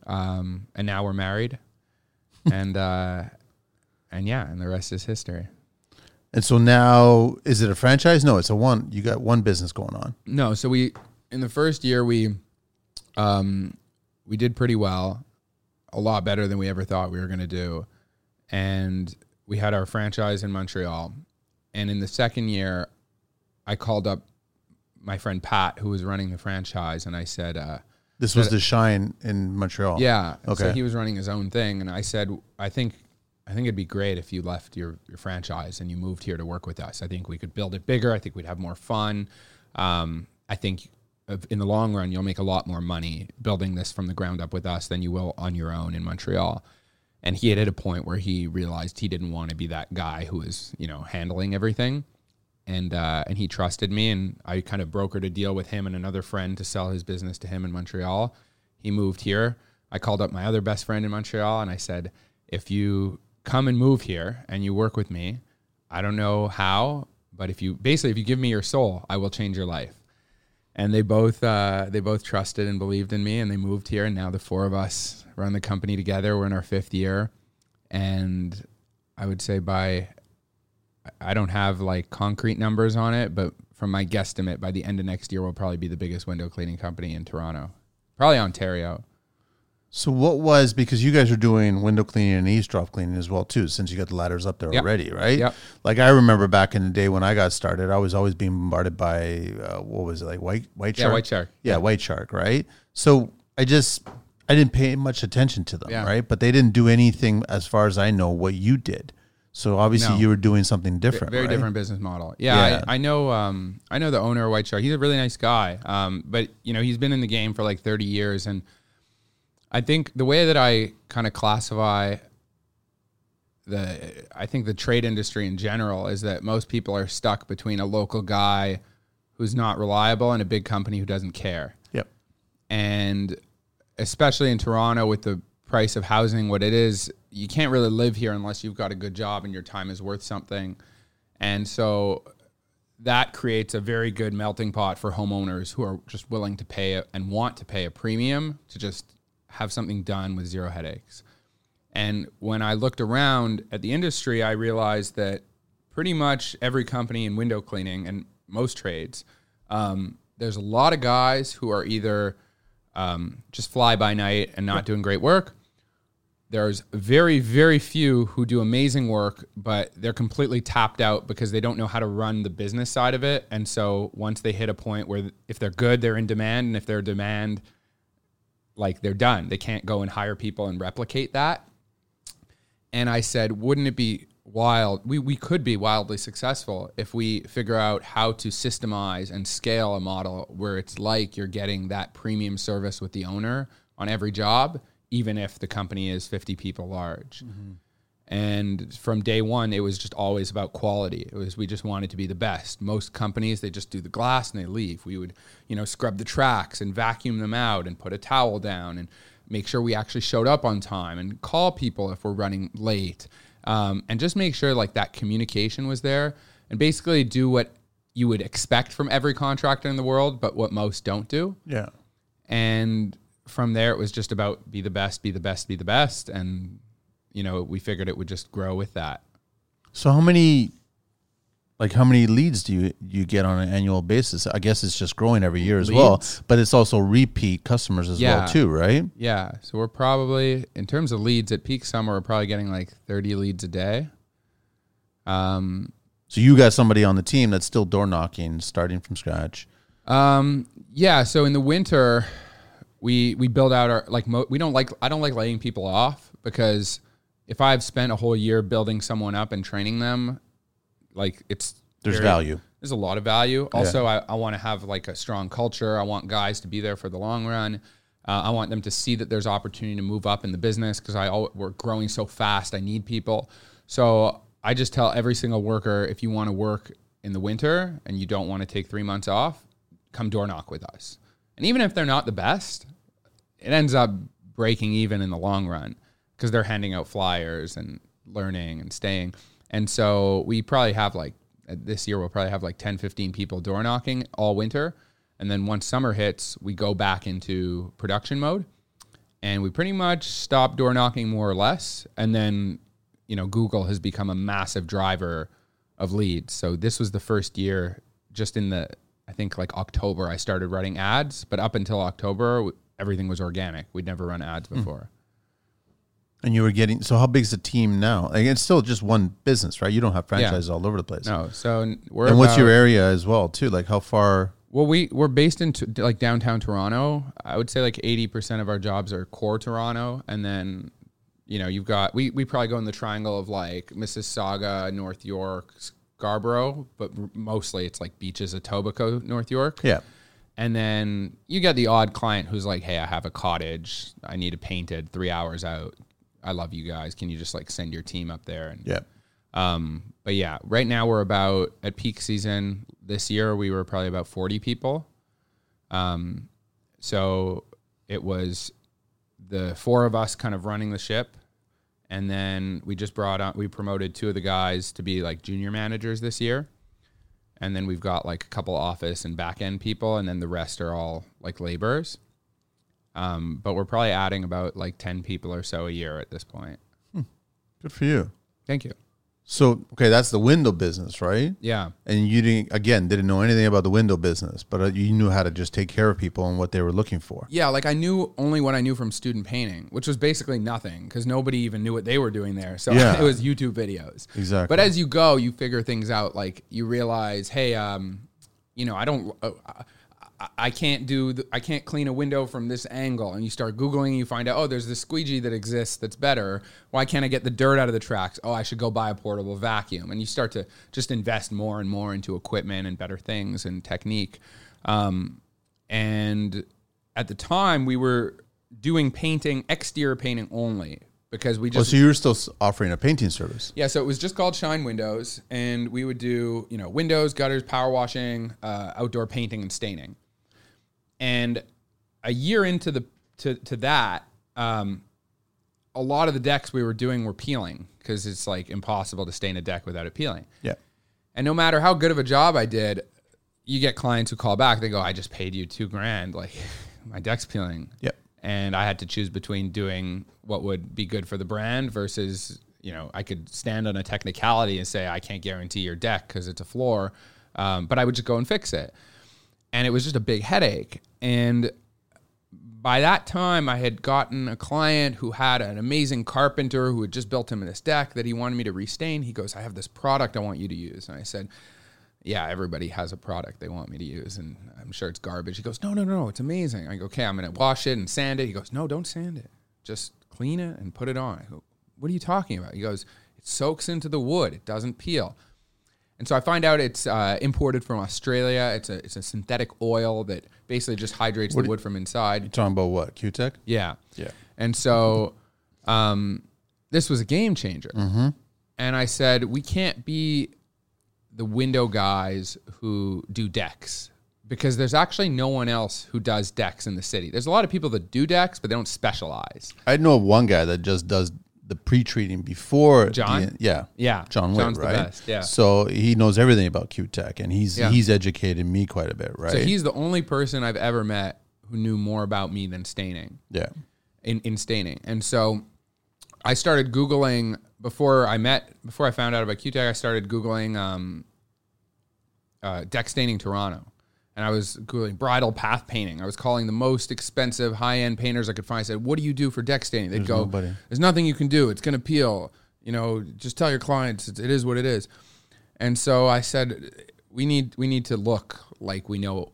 um, and now we're married, and uh, and yeah, and the rest is history. And so now, is it a franchise? No, it's a one. You got one business going on. No, so we in the first year we, um, we did pretty well, a lot better than we ever thought we were going to do, and we had our franchise in Montreal, and in the second year, I called up my friend Pat who was running the franchise, and I said. Uh, This was the Shine in Montreal. Yeah. So Okay. he was running his own thing, and I said, I think, I think it'd be great if you left your your franchise and you moved here to work with us. I think we could build it bigger. I think we'd have more fun. Um, I think in the long run, you'll make a lot more money building this from the ground up with us than you will on your own in Montreal. And he had hit a point where he realized he didn't want to be that guy who was, you know, handling everything and uh, and he trusted me, and I kind of brokered a deal with him and another friend to sell his business to him in Montreal. He moved here. I called up my other best friend in Montreal, and I said, "If you come and move here and you work with me, I don't know how, but if you basically if you give me your soul, I will change your life." And they both uh, they both trusted and believed in me, and they moved here. And now the four of us run the company together. We're in our fifth year, and I would say by I don't have like concrete numbers on it, but from my guesstimate, by the end of next year, we'll probably be the biggest window cleaning company in Toronto, probably Ontario. So what was because you guys are doing window cleaning and eavestrough cleaning as well too, since you got the ladders up there Yep. already, right? Yep. Like I remember back in the day when I got started, I was always being bombarded by uh, what was it like white white shark? Yeah? White Shark. Yeah, white shark, right? So I just I didn't pay much attention to them, Yeah. right? But they didn't do anything as far as I know what you did. So obviously No. you were doing something different, Very right? different business model. Yeah, Yeah. I, I know. Um, I know the owner of White Shark. He's a really nice guy. Um, but you know, he's been in the game for like 30 years, and I think the way that I kind of classify the, I think the trade industry in general is that most people are stuck between a local guy who's not reliable and a big company who doesn't care. Yep. and especially in Toronto with the price of housing what it is you can't really live here unless you've got a good job and your time is worth something and so that creates a very good melting pot for homeowners who are just willing to pay a, and want to pay a premium to just have something done with zero headaches and when I looked around at the industry I realized that pretty much every company in window cleaning and most trades, um, there's a lot of guys who are either um, just fly by night and not doing great work. There's very, very few who do amazing work, but they're completely tapped out because they don't know how to run the business side of it. And so once they hit a point where if they're good, they're in demand. And if they're demand, like they're done. They can't go and hire people and replicate that. And I said, wouldn't it be wild? We, we could be wildly successful if we figure out how to systemize and scale a model where it's like you're getting that premium service with the owner on every job, even if the company is 50 people large. And from day one, it was just always about quality. It was we just wanted to be the best. Most companies they just do the glass and they leave. We would, you know, scrub the tracks and vacuum them out and put a towel down and make sure we actually showed up on time and call people if we're running late, um, and just make sure like that communication was there and basically do what you would expect from every contractor in the world, but what most don't do Yeah. and from there it was just about be the best be the best be the best and you know we figured it would just grow with that So how many, like how many leads do you you get on an annual basis? I guess it's just growing every year as well, but it's also repeat customers as Yeah. well too, right? yeah so we're probably in terms of leads at peak summer we're probably getting like 30 leads a day um So you got somebody on the team that's still door knocking, starting from scratch. um yeah so in the winter we we build out our like mo- we don't like i don't like laying people off because if i've spent a whole year building someone up and training them like it's There's very- value. there's a lot of value. Also, I, I want to have like a strong culture. I want guys to be there for the long run. Uh, I want them to see that there's opportunity to move up in the business because I al- we're growing so fast. I need people. So I just tell every single worker if you want to work in the winter and you don't want to take three months off, come door knock with us. And even if they're not the best, it ends up breaking even in the long run because they're handing out flyers and learning and staying. And so we probably have like uh, this year, we'll probably have like 10, 15 people door knocking all winter. And then once summer hits, we go back into production mode and we pretty much stop door knocking more or less. And then, you know, Google has become a massive driver of leads. So this was the first year, just in the, I think like October, I started running ads. But up until October, everything was organic. We'd never run ads hmm. before. And you were getting so how big is the team now? Like, it's still just one business, right? You don't have franchises all over the place. No, so we're And what's your area as well too? Like how far? Well, we we're based in t- like downtown Toronto. I would say like eighty percent of our jobs are core Toronto, and then you know you've got we we probably go in the triangle of like Mississauga, North York, Scarborough, but mostly it's like beaches, Etobicoke, North York. Yeah. And then you get the odd client who's like, "Hey, I have a cottage. I need it painted. Three hours out. I love you guys. Can you just like send your team up there?" And Yeah. um, but yeah, right now we're about at peak season this year. We were probably about forty people. Um, so it was the four of us kind of running the ship, and then we just brought on we promoted two of the guys to be like junior managers this year, and then we've got like a couple office and back end people, and then the rest are all like laborers. Um, but we're probably adding about like ten people or so a year at this point. Good for you. Thank you. So okay, that's the window business, right? Yeah. And you didn't again didn't know anything about the window business, but uh, you knew how to just take care of people and what they were looking for. Yeah, like I knew only what I knew from student painting, which was basically nothing because nobody even knew what they were doing there. So Yeah. it was YouTube videos. Exactly. But as you go, you figure things out. Like you realize, hey, um, you know, I don't, uh, I, can't do, the, I can't clean a window from this angle. And you start googling, and you find out, oh, there's this squeegee that exists that's better. Why can't I get the dirt out of the tracks? Oh, I should go buy a portable vacuum. And you start to just invest more and more into equipment and better things and technique. Um, and at the time, we were doing painting, exterior painting only, because we Oh, just so you were still offering a painting service. yeah, so it was just called Shine Windows, and we would do you know windows, gutters, power washing, uh, outdoor painting, and staining. And a year into the to to that, um, a lot of the decks we were doing were peeling because it's like impossible to stain a deck without it peeling. Yeah. And no matter how good of a job I did, you get clients who call back. They go, "I just paid you two grand, like my deck's peeling." Yep. And I had to choose between doing what would be good for the brand versus you know, I could stand on a technicality and say I can't guarantee your deck because it's a floor, um, but I would just go and fix it, and it was just a big headache. And by that time, I had gotten a client who had an amazing carpenter who had just built him this deck that he wanted me to restain. He goes, "I have this product I want you to use," and I said. Yeah, everybody has a product they want me to use, and I'm sure it's garbage. He goes, No, no, no, it's amazing. I go, Okay, I'm gonna wash it and sand it. He goes, No, don't sand it. Just clean it and put it on. I go, What are you talking about? He goes, It soaks into the wood. It doesn't peel. And so I find out it's uh, imported from Australia. It's a it's a synthetic oil that basically just hydrates the wood from inside. You talking about what? Cutek? Yeah. Yeah. And so um, this was a game changer. And I said, we can't be the window guys who do decks because there's actually no one else who does decks in the city. There's a lot of people that do decks, but they don't specialize. I know of one guy that just does the pre-treating before. John? the- yeah. Yeah. John Witt, John's the right? best, yeah. So he knows everything about Cutek, and he's Yeah. he's educated me quite a bit, right? So he's the only person I've ever met who knew more about me than staining. yeah. in, in staining. And so I started Googling before I met, before I found out about Cutek. I started Googling um, uh, deck staining Toronto. And I was Googling Bridle Path painting. I was calling the most expensive high end painters I could find. I said, What do you do for deck staining? They'd go, nobody. There's nothing you can do. It's going to peel. You know, just tell your clients it is what it is. And so I said, we need we need to look like we know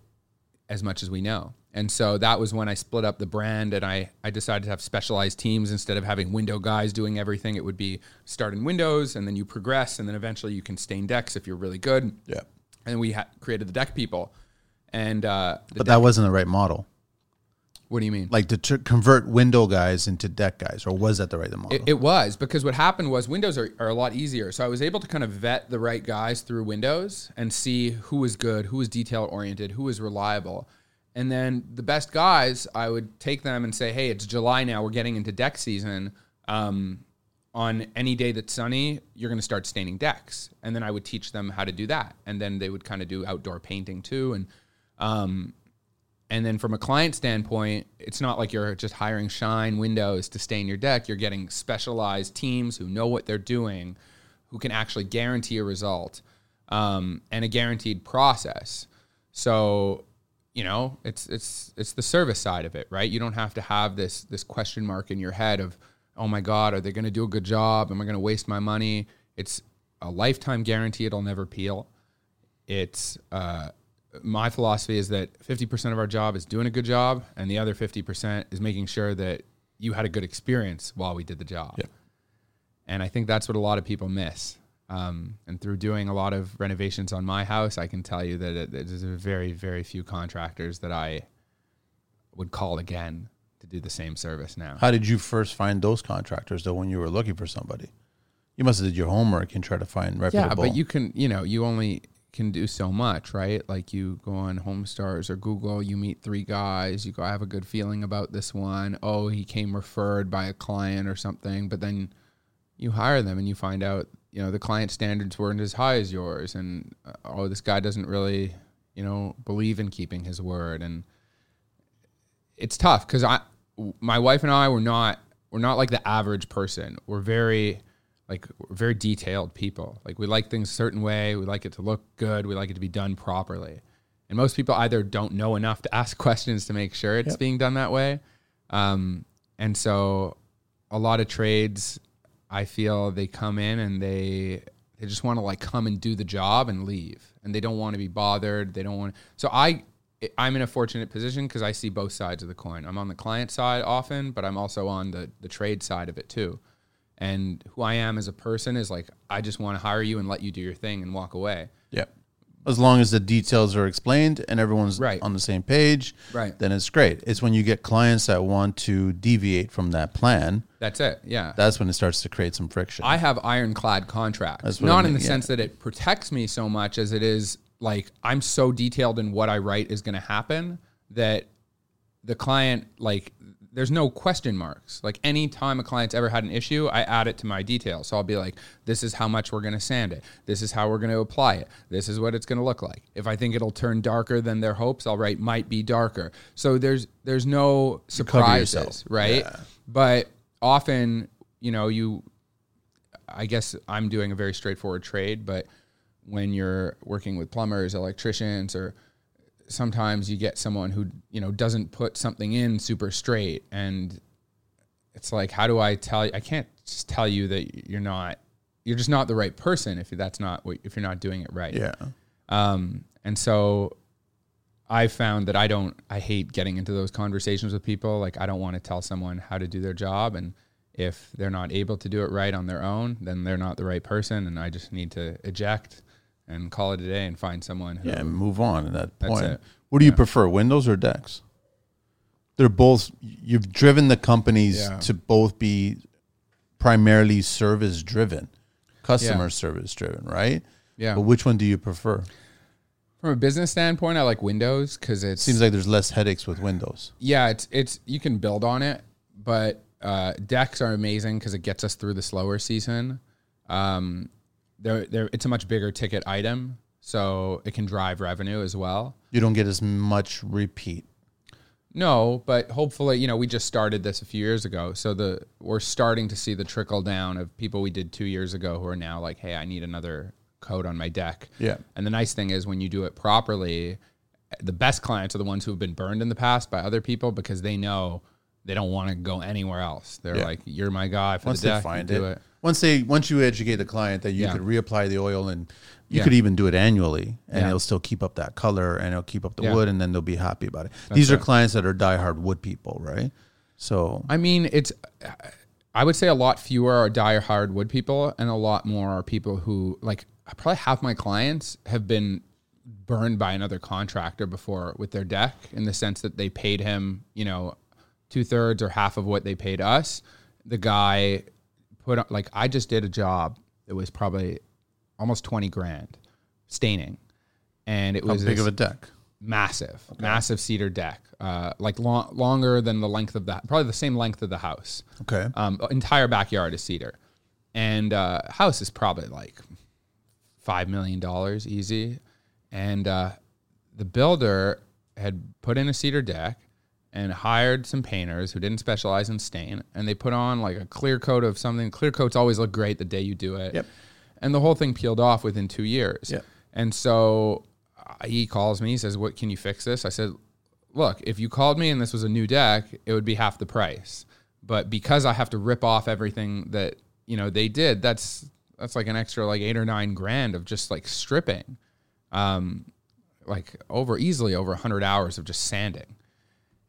as much as we know. And so that was when I split up the brand and I, I decided to have specialized teams instead of having window guys doing everything. It would be start in windows and then you progress and then eventually you can stain decks if you're really good. Yeah. And we ha- created the deck people. And uh, But that wasn't the right model. what do you mean? Like to tr- convert window guys into deck guys, or was that the right model? It, it was because what happened was Windows are, are a lot easier. So I was able to kind of vet the right guys through Windows and see who was good, who was detail oriented, who was reliable. And then the best guys, I would take them and say, hey, it's July now. We're getting into deck season. Um, on any day that's sunny, you're going to start staining decks. And then I would teach them how to do that. And then they would kind of do outdoor painting too. And um, and then from a client standpoint, it's not like you're just hiring Shine Windows to stain your deck. You're getting specialized teams who know what they're doing, who can actually guarantee a result um, and a guaranteed process. So, you know, it's it's it's the service side of it, right? You don't have to have this this question mark in your head of, oh my God, are they going to do a good job? Am I going to waste my money? It's a lifetime guarantee; it'll never peel. It's uh, my philosophy is that 50% of our job is doing a good job and the other 50% is making sure that you had a good experience while we did the job. Yeah. And I think that's what a lot of people miss. Um, and through doing a lot of renovations on my house, I can tell you that it, there's a very, very few contractors that I would call again to do the same service now. How did you first find those contractors though when you were looking for somebody? You must have did your homework and try to find reputable. Yeah, but you can, you know, you only can do so much, right? Like you go on Homestars or Google, you meet three guys, you go, I have a good feeling about this one. Oh, he came referred by a client or something, but then you hire them and you find out, you know, the client standards weren't as high as yours, and uh, oh, this guy doesn't really, you know, believe in keeping his word, and it's tough because I, my wife and I were not, we're not like the average person. We're very, like very detailed people. Like we like things a certain way. We like it to look good. We like it to be done properly. And most people either don't know enough to ask questions to make sure it's being done that way. Um, and so a lot of trades, I feel they come in and they they just want to like come and do the job and leave, and they don't want to be bothered. They don't want. So I I'm in a fortunate position because I see both sides of the coin. I'm on the client side often, but I'm also on the the trade side of it too. And who I am as a person is like I just want to hire you and let you do your thing and walk away. yeah. As long as the details are explained and everyone's Right. on the same page, Right. then it's great. It's when you get clients that want to deviate from that plan, That's it. Yeah. that's when it starts to create some friction. I have ironclad contracts. That's what I Not in the yeah. sense that it protects me so much as it is like I'm so detailed in what I write is going to happen that the client like there's no question marks. Like any time a client's ever had an issue, I add it to my details. So I'll be like, this is how much we're going to sand it. This is how we're going to apply it. This is what it's going to look like. If I think it'll turn darker than their hopes, I'll write might be darker. So there's there's no surprises, right? Yeah. But often, you know, you I guess I'm doing a very straightforward trade, but when you're working with plumbers, electricians, or sometimes you get someone who you know doesn't put something in super straight, and it's like, how do I tell you? I can't just tell you that you're not, you're just not the right person if that's not what if you're not doing it right. Yeah. Um, and so I found that I don't, I hate getting into those conversations with people. Like, I don't want to tell someone how to do their job. And if they're not able to do it right on their own, then they're not the right person. And I just need to eject and call it a day and find someone who, Yeah, and move on at that point. it. What do you prefer, Windows or Dex? They're both. You've driven the companies Yeah. to both be primarily service driven, customer Yeah. service driven, right? yeah. But which one do you prefer? From a business standpoint, I like Windows because it Seems like there's less headaches with Windows. yeah, it's, it's, you can build on it, but, uh, decks are amazing because it gets us through the slower season. Um, they're, they're, it's a much bigger ticket item, so it can drive revenue as well. You don't get as much repeat. No, but hopefully, you know, we just started this a few years ago, so the we're starting to see the trickle down of people we did two years ago who are now like, hey, I need another code on my deck. Yeah. And the nice thing is when you do it properly, the best clients are the ones who have been burned in the past by other people because they know they don't want to go anywhere else. They're Yeah. like, you're my guy for Once the they deck. find you it, do it. once they once you educate the client that you Yeah. could reapply the oil and you Yeah. could even do it annually and it'll still keep up that color and it'll keep up the wood and then they'll be happy about it. These are clients that are diehard wood people, right? So I mean, it's. I would say a lot fewer are die-hard wood people, and a lot more are people who like. Probably half my clients have been burned by another contractor before with their deck, in the sense that they paid him, you know, two thirds or half of what they paid us. The guy put like I just did a job that was probably almost twenty grand, staining, and it how was big of a deck? massive, massive cedar deck, uh, like long, longer than the length of the, probably the same length of the house. Okay. Um, entire backyard is cedar, and uh, house is probably like five million dollars easy, and uh, the builder had put in a cedar deck and hired some painters who didn't specialize in stain, and they put on like a clear coat of something. Clear coats always look great the day you do it. Yep. And the whole thing peeled off within two years. Yep. And so uh, he calls me. He says, "What can you fix this?" I said, "Look, if you called me and this was a new deck, it would be half the price. But because I have to rip off everything that you know they did, that's that's like an extra like eight or nine grand of just like stripping, um, like over easily over hundred hours of just sanding.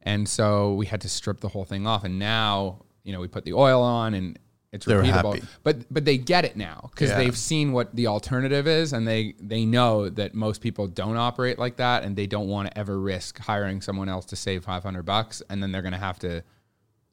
And so we had to strip the whole thing off. And now you know we put the oil on and." It's They're repeatable, happy. but but they get it now because Yeah. they've seen what the alternative is, and they they know that most people don't operate like that, and they don't want to ever risk hiring someone else to save five hundred bucks, and then they're going to have to,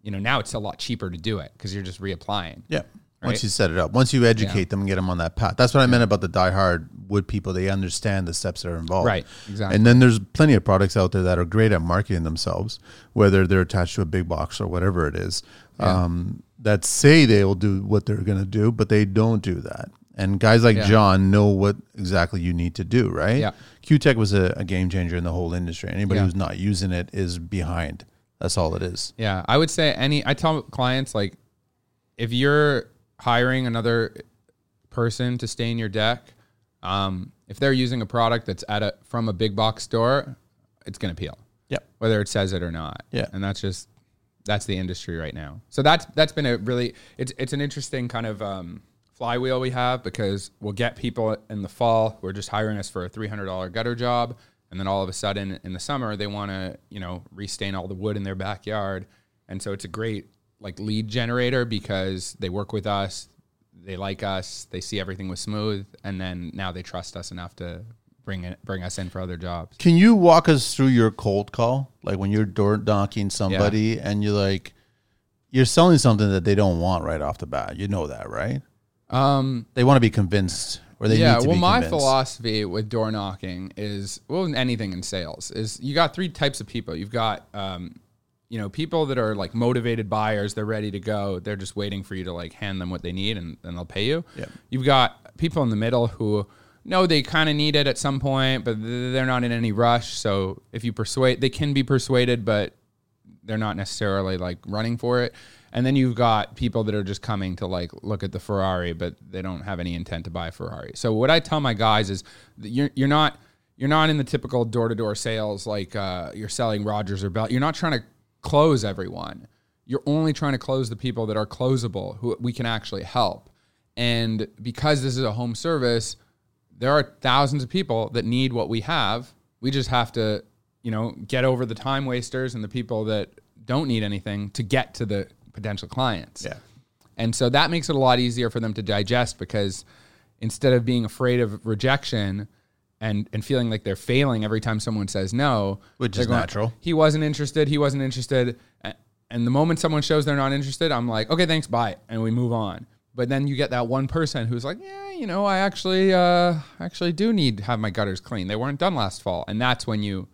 you know, now it's a lot cheaper to do it because you're just reapplying. Yeah. Once you set it up, once you educate them and get them on that path. That's what I meant about the diehard wood people. They understand the steps that are involved. Right, exactly. And then there's plenty of products out there that are great at marketing themselves, whether they're attached to a big box or whatever it is, um, that say they will do what they're going to do, but they don't do that. And guys like Yeah. John know what exactly you need to do, right? Yeah. Cutek was a, a game changer in the whole industry. Anybody Yeah. who's not using it is behind. That's all it is. Yeah, I would say any. I tell clients like, if you're hiring another person to stain your deck, um, if they're using a product that's at a from a big box store, it's going to peel. Yep. whether it says it or not. Yeah. and that's just that's the industry right now. So that's that's been a really it's it's an interesting kind of um, flywheel we have because we'll get people in the fall who are just hiring us for a three hundred dollar gutter job, and then all of a sudden in the summer they want to you know restain all the wood in their backyard, and so it's a great like lead generator because they work with us, they like us, they see everything was smooth, and then now they trust us enough to bring it bring us in for other jobs. Can you walk us through your cold call? Like when you're door knocking somebody and you're like, you're selling something that they don't want right off the bat. You know that, right? Um, They want to be convinced or they yeah, need to well, my philosophy with door knocking is well, anything in sales is you got three types of people. You've got um, you know people that are like motivated buyers. They're ready to go. They're just waiting for you to like hand them what they need and, and they'll pay you. Yep. You've got people in the middle who know they kind of need it at some point, but they're not in any rush. So if you persuade, they can be persuaded, but they're not necessarily like running for it. And then you've got people that are just coming to like look at the Ferrari, but they don't have any intent to buy a Ferrari. So what I tell my guys is that you're you're not you're not in the typical door to door sales like uh, you're selling Rogers or Bell. You're not trying to close everyone. You're only trying to close the people that are closable, who we can actually help. And because this is a home service, there are thousands of people that need what we have. We just have to, you know, get over the time wasters and the people that don't need anything to get to the potential clients. Yeah. And so that makes it a lot easier for them to digest because instead of being afraid of rejection and, and feeling like they're failing every time someone says no, Which is natural. He wasn't interested. He wasn't interested. And the moment someone shows they're not interested, I'm like, okay, thanks, bye, and we move on. But then you get that one person who's like, yeah, you know, I actually, uh, actually do need to have my gutters clean. They weren't done last fall, and that's when you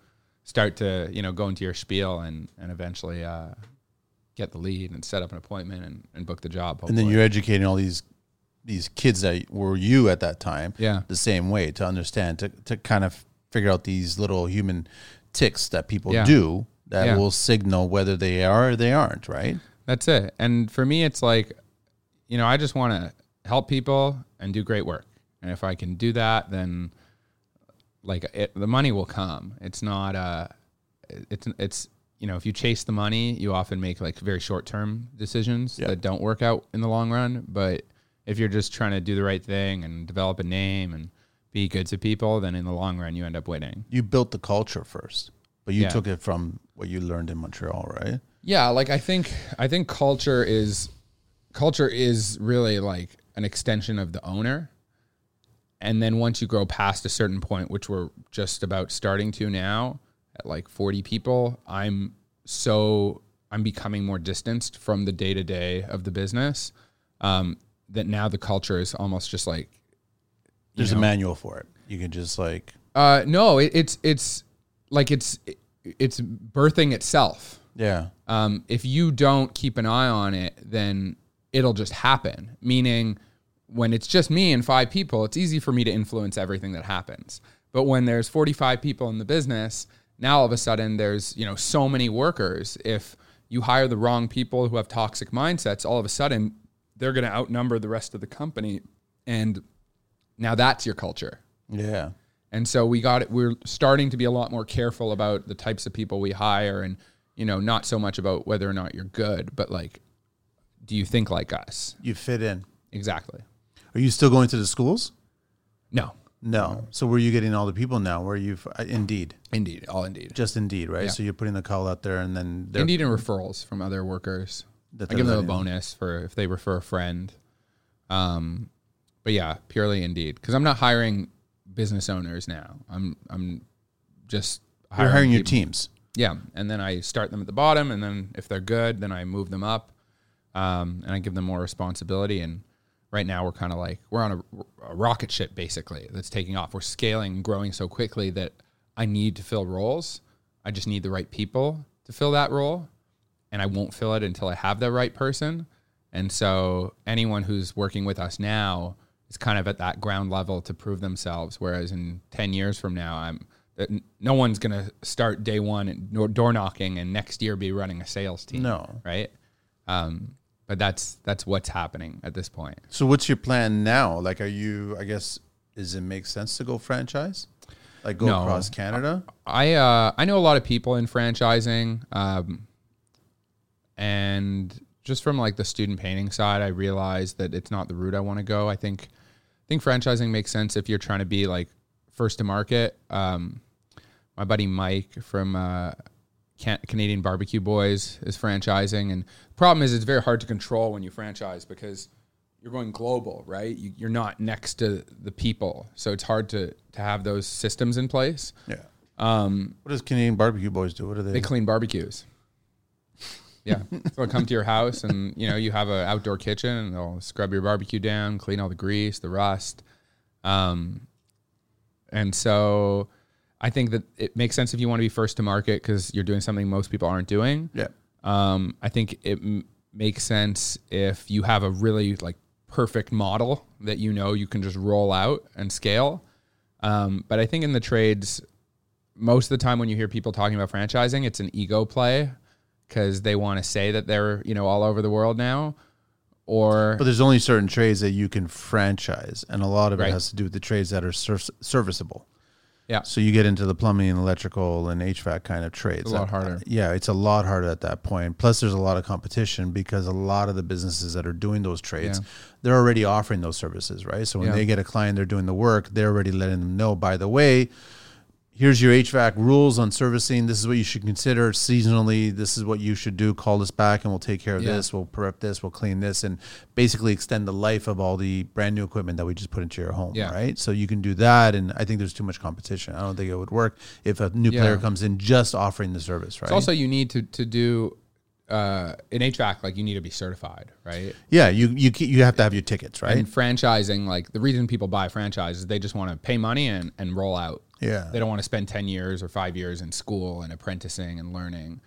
start to, you know, go into your spiel and and eventually uh, get the lead and set up an appointment and, and book the job. And then you're educating all these these kids that were you at that time Yeah. the same way to understand to, to kind of figure out these little human tics that people Yeah. do that Yeah. will signal whether they are or they aren't right That's it. And for me, it's like, you know, I just want to help people and do great work. And if I can do that, then like it, the money will come. It's not, uh, it's, it's, you know, if you chase the money, you often make like very short term decisions that don't work out in the long run. But if you're just trying to do the right thing and develop a name and be good to people, then in the long run, you end up winning. you built the culture first but you Yeah. took it from what you learned in montreal right Yeah, like I think I think culture is culture is really like an extension of the owner. And then once you grow past a certain point, which we're just about starting to now, at like 40 people, I'm so I'm becoming more distanced from the day to day of the business. Um, that now the culture is almost just like there's know. a manual for it you can just like uh, no, it, it's it's like it's it's birthing itself. yeah um, if you don't keep an eye on it, then it'll just happen. Meaning, when it's just me and five people, it's easy for me to influence everything that happens. But when there's 45 people in the business, now all of a sudden there's you know so many workers. If you hire the wrong people who have toxic mindsets, all of a sudden they're going to outnumber the rest of the company, and now that's your culture. yeah And so we got it. We're starting to be a lot more careful about the types of people we hire, and you know, not so much about whether or not you're good, but like, do you think like us? you fit in Exactly. are you still going to the schools No, no so where are you getting all the people now where you uh, indeed indeed, all indeed, just indeed right Yeah. so you're putting the call out there and then they're indeed, and referrals from other workers. I give them a bonus for if they refer a friend. Um, but yeah, purely indeed, because I'm not hiring business owners now. I'm I'm just you're hiring your people- teams Yeah, and then I start them at the bottom, and then if they're good, then I move them up, um, and I give them more responsibility. And right now, we're kind of like we're on a, a rocket ship basically that's taking off. We're scaling, growing so quickly that I need to fill roles. I just need the right people to fill that role, and I won't fill it until I have the right person. And so, anyone who's working with us now is kind of at that ground level to prove themselves. Whereas in ten years from now, I'm no one's going to start day one and door- door knocking and next year be running a sales team. No. right? Um, but that's that's what's happening at this point. So what's your plan now? Like, are you? I guess does it make sense to go franchise? Like go No. across Canada? I uh, I know a lot of people in franchising, um, and just from like the student painting side, I realized that it's not the route I want to go. I think I think franchising makes sense if you're trying to be like first to market. Um, my buddy Mike from uh, Can- Canadian Barbecue Boys is franchising, and the problem is it's very hard to control when you franchise because you're going global, right? You, you're not next to the people, so it's hard to to have those systems in place. Yeah. Um, what does Canadian Barbecue Boys do? What are they? They clean barbecues. Yeah, so they'll come to your house, and you know you have an outdoor kitchen, and they'll scrub your barbecue down, clean all the grease, the rust, um, and so I think that it makes sense if you want to be first to market because you're doing something most people aren't doing. yeah. Um, I think it m- makes sense if you have a really like perfect model that you know you can just roll out and scale. Um, but I think in the trades, most of the time when you hear people talking about franchising, it's an ego play because they want to say that they're you know all over the world now, or But there's only certain trades that you can franchise, and a lot of it has to do with the trades that are ser- serviceable. yeah, So you get into the plumbing and electrical and HVAC kind of trades. a lot Uh, harder. Yeah, it's a lot harder at that point. Plus, there's a lot of competition because a lot of the businesses that are doing those trades, Yeah. they're already offering those services, right? So when Yeah. they get a client, they're doing the work. They're already letting them know. By the way, here's your HVAC rules on servicing. This is what you should consider seasonally. This is what you should do. Call us back, and we'll take care of Yeah. this. We'll prep this. We'll clean this, and basically extend the life of all the brand new equipment that we just put into your home. Yeah. Right. So you can do that, and I think there's too much competition. I don't think it would work if a new Yeah. player comes in just offering the service. Right. It's also you need to to do uh, in HVAC like you need to be certified, right? yeah, you you you have to have your tickets, right? And franchising, like the reason people buy franchises, they just want to pay money and, and roll out. Yeah. They don't want to spend 10 years or five years in school and apprenticing and learning.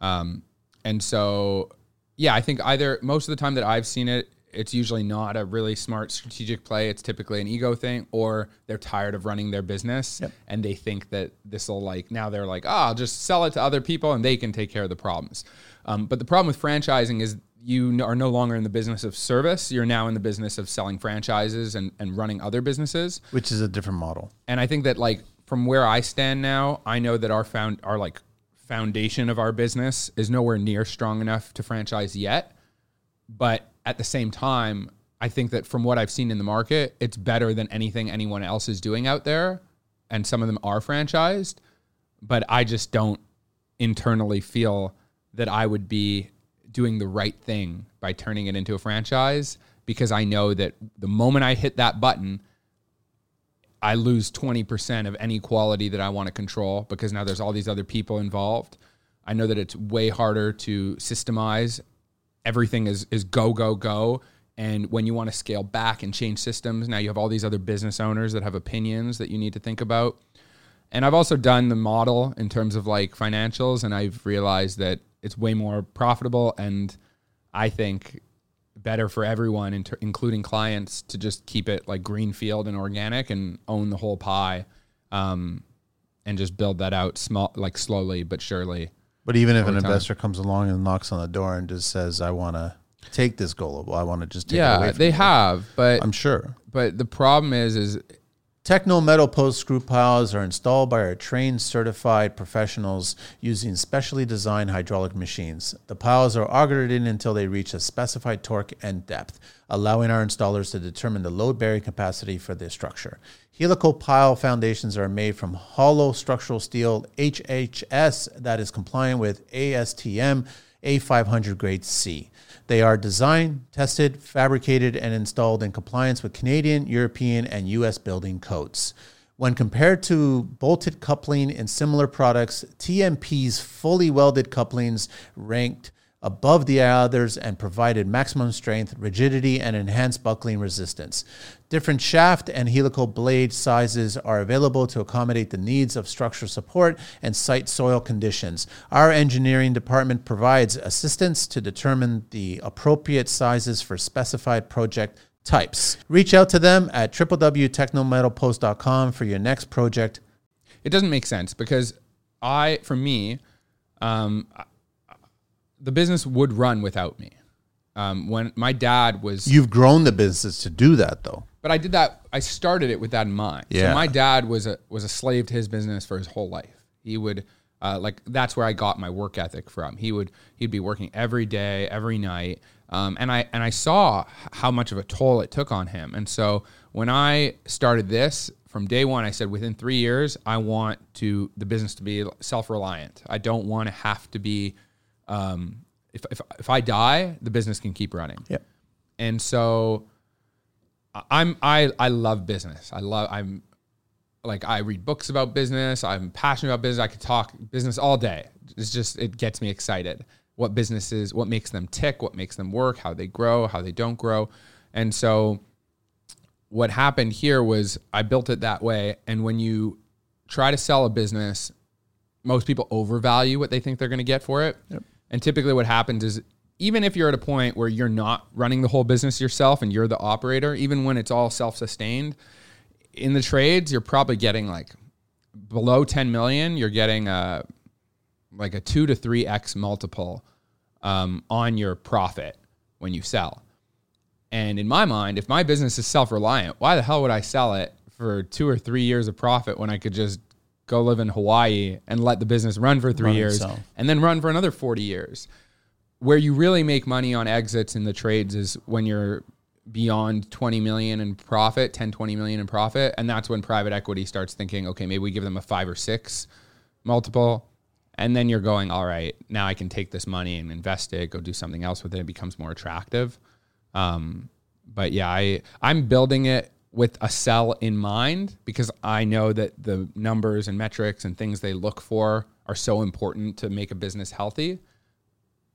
Um, and so, yeah, I think either most of the time that I've seen it, it's usually not a really smart strategic play. It's typically an ego thing, or they're tired of running their business and they think that this will like, now they're like, oh, I'll just sell it to other people and they can take care of the problems. Um, but the problem with franchising is you are no longer in the business of service. You're now in the business of selling franchises and, and running other businesses Which is a different model. and I think that like from where I stand now, I know that our found our like foundation of our business is nowhere near strong enough to franchise yet. But at the same time, I think that from what I've seen in the market, it's better than anything anyone else is doing out there. And some of them are franchised, but I just don't internally feel that I would be doing the right thing by turning it into a franchise because I know that the moment I hit that button, I lose 20% of any quality that I want to control because now there's all these other people involved. I know that it's way harder to systemize. Everything is is go go go and when you want to scale back and change systems, now you have all these other business owners that have opinions that you need to think about. And I've also done the model in terms of like financials and I've realized that it's way more profitable and I think better for everyone, inter- including clients, to just keep it like greenfield and organic and own the whole pie, um, and just build that out small, like slowly but surely. But even if an time. investor comes along and knocks on the door and just says, "I want to take this global, I want to just take it yeah, they you," have, but I'm sure. but the problem is, is Techno metal post screw piles are installed by our trained certified professionals using specially designed hydraulic machines. The piles are augered in until they reach a specified torque and depth, allowing our installers to determine the load bearing capacity for the structure. Helical pile foundations are made from hollow structural steel HHS that is compliant with ASTM A500 grade C. They are designed, tested, fabricated, and installed in compliance with Canadian, European, and US building codes. When compared to bolted coupling in similar products, TMP's fully welded couplings ranked above the others and provided maximum strength, rigidity, and enhanced buckling resistance. Different shaft and helical blade sizes are available to accommodate the needs of structural support and site soil conditions. Our engineering department provides assistance to determine the appropriate sizes for specified project types. Reach out to them at www.technometalpost.com for your next project. it doesn't make sense because I, for me, um, the business would run without me. Um, when my dad was You've grown the business to do that though. But I did that. I started it with that in mind. Yeah. So my dad was a was a slave to his business for his whole life. He would uh, like that's where I got my work ethic from. He would he'd be working every day, every night, um, and I and I saw how much of a toll it took on him. And so when I started this from day one, I said within three years, I want to the business to be self reliant. I don't want to have to be. Um, if, if, if I die, the business can keep running. Yep. And so I'm I I love business. I love I'm like I read books about business. I'm passionate about business. I could talk business all day. It's just it gets me excited. What businesses, what makes them tick, what makes them work, how they grow, how they don't grow. And so what happened here was I built it that way and when you try to sell a business, most people overvalue what they think they're going to get for it. And typically what happens is even if you're at a point where you're not running the whole business yourself and you're the operator, even when it's all self-sustained, in the trades you're probably getting like below 10 million, you're getting uh like a two to three x multiple um, on your profit when you sell. And in my mind, if my business is self reliant, why the hell would I sell it for two or three years of profit when I could just go live in Hawaii and let the business run for three Run years itself. and then run for another 40 years? Where you really make money on exits in the trades is when you're beyond 20 million in profit, 10, 20 million in profit. And that's when private equity starts thinking, okay, maybe we give them a five or six multiple. And then you're going, all right, now I can take this money and invest it, go do something else with it. It becomes more attractive. Um, but yeah, I I'm building it with a sell in mind because I know that the numbers and metrics and things they look for are so important to make a business healthy.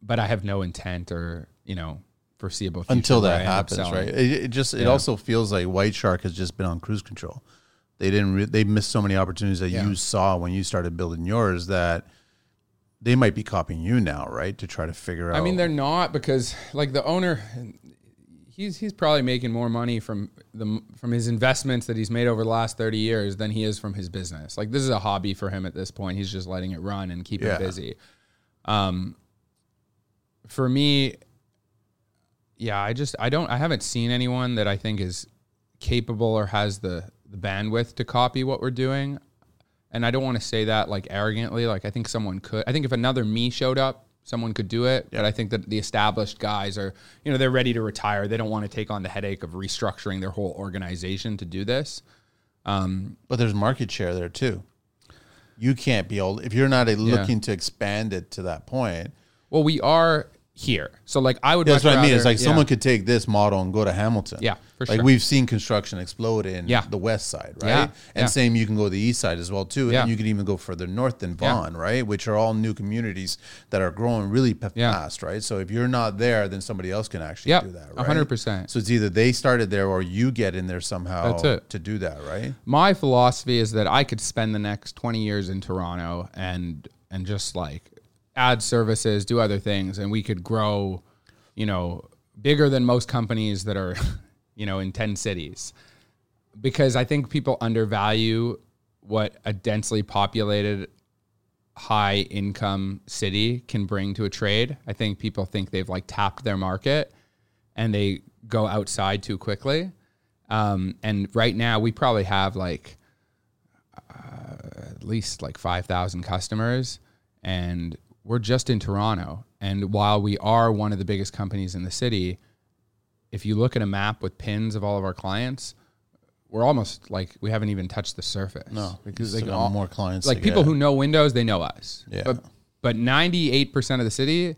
But I have no intent or you know foreseeable future until that I end up happens, right? It, it just it Yeah. also feels like White Shark has just been on cruise control. They didn't re- they missed so many opportunities that Yeah. you saw when you started building yours that they might be copying you now, right? To try to figure out. I mean, they're not because like the owner, he's he's probably making more money from the from his investments that he's made over the last thirty years than he is from his business. Like this is a hobby for him at this point. He's just letting it run and keep Yeah. him busy. Um, for me, yeah, I just I don't I haven't seen anyone that I think is capable or has the the bandwidth to copy what we're doing. And I don't want to say that like arrogantly. Like I think someone could. I think if another me showed up, someone could do it. But I think that the established guys are, you know, they're ready to retire. They don't want to take on the headache of restructuring their whole organization to do this. Um, but there's market share there too. You can't be old if you're not uh, looking to expand it to that point. well, we are here. So like I would. That's much what I mean. It's like yeah. someone could take this model and go to Hamilton. Yeah, for like we've seen construction explode in Yeah. the west side, right? Yeah, And yeah. same, you can go the east side as well too, Yeah. and you can even go further north than Yeah. Vaughan, right? Which are all new communities that are growing really p- Yeah. fast, right? So if you're not there, then somebody else can actually do that, a right? hundred percent. So it's either they started there or you get in there somehow That's to do that, right? my philosophy is that I could spend the next 20 years in Toronto and and just like add services, do other things and we could grow, you know, bigger than most companies that are, you know, in 10 cities. Because I think people undervalue what a densely populated high income city can bring to a trade. I think people think they've like tapped their market and they go outside too quickly. Um, and right now we probably have like uh, at least like 5,000 customers and we're just in Toronto. And while we are one of the biggest companies in the city, if you look at a map with pins of all of our clients, we're almost like we haven't even touched the surface. No, because they got all, more clients like people get. who know Windows, they know us. Yeah. But but 98% of the city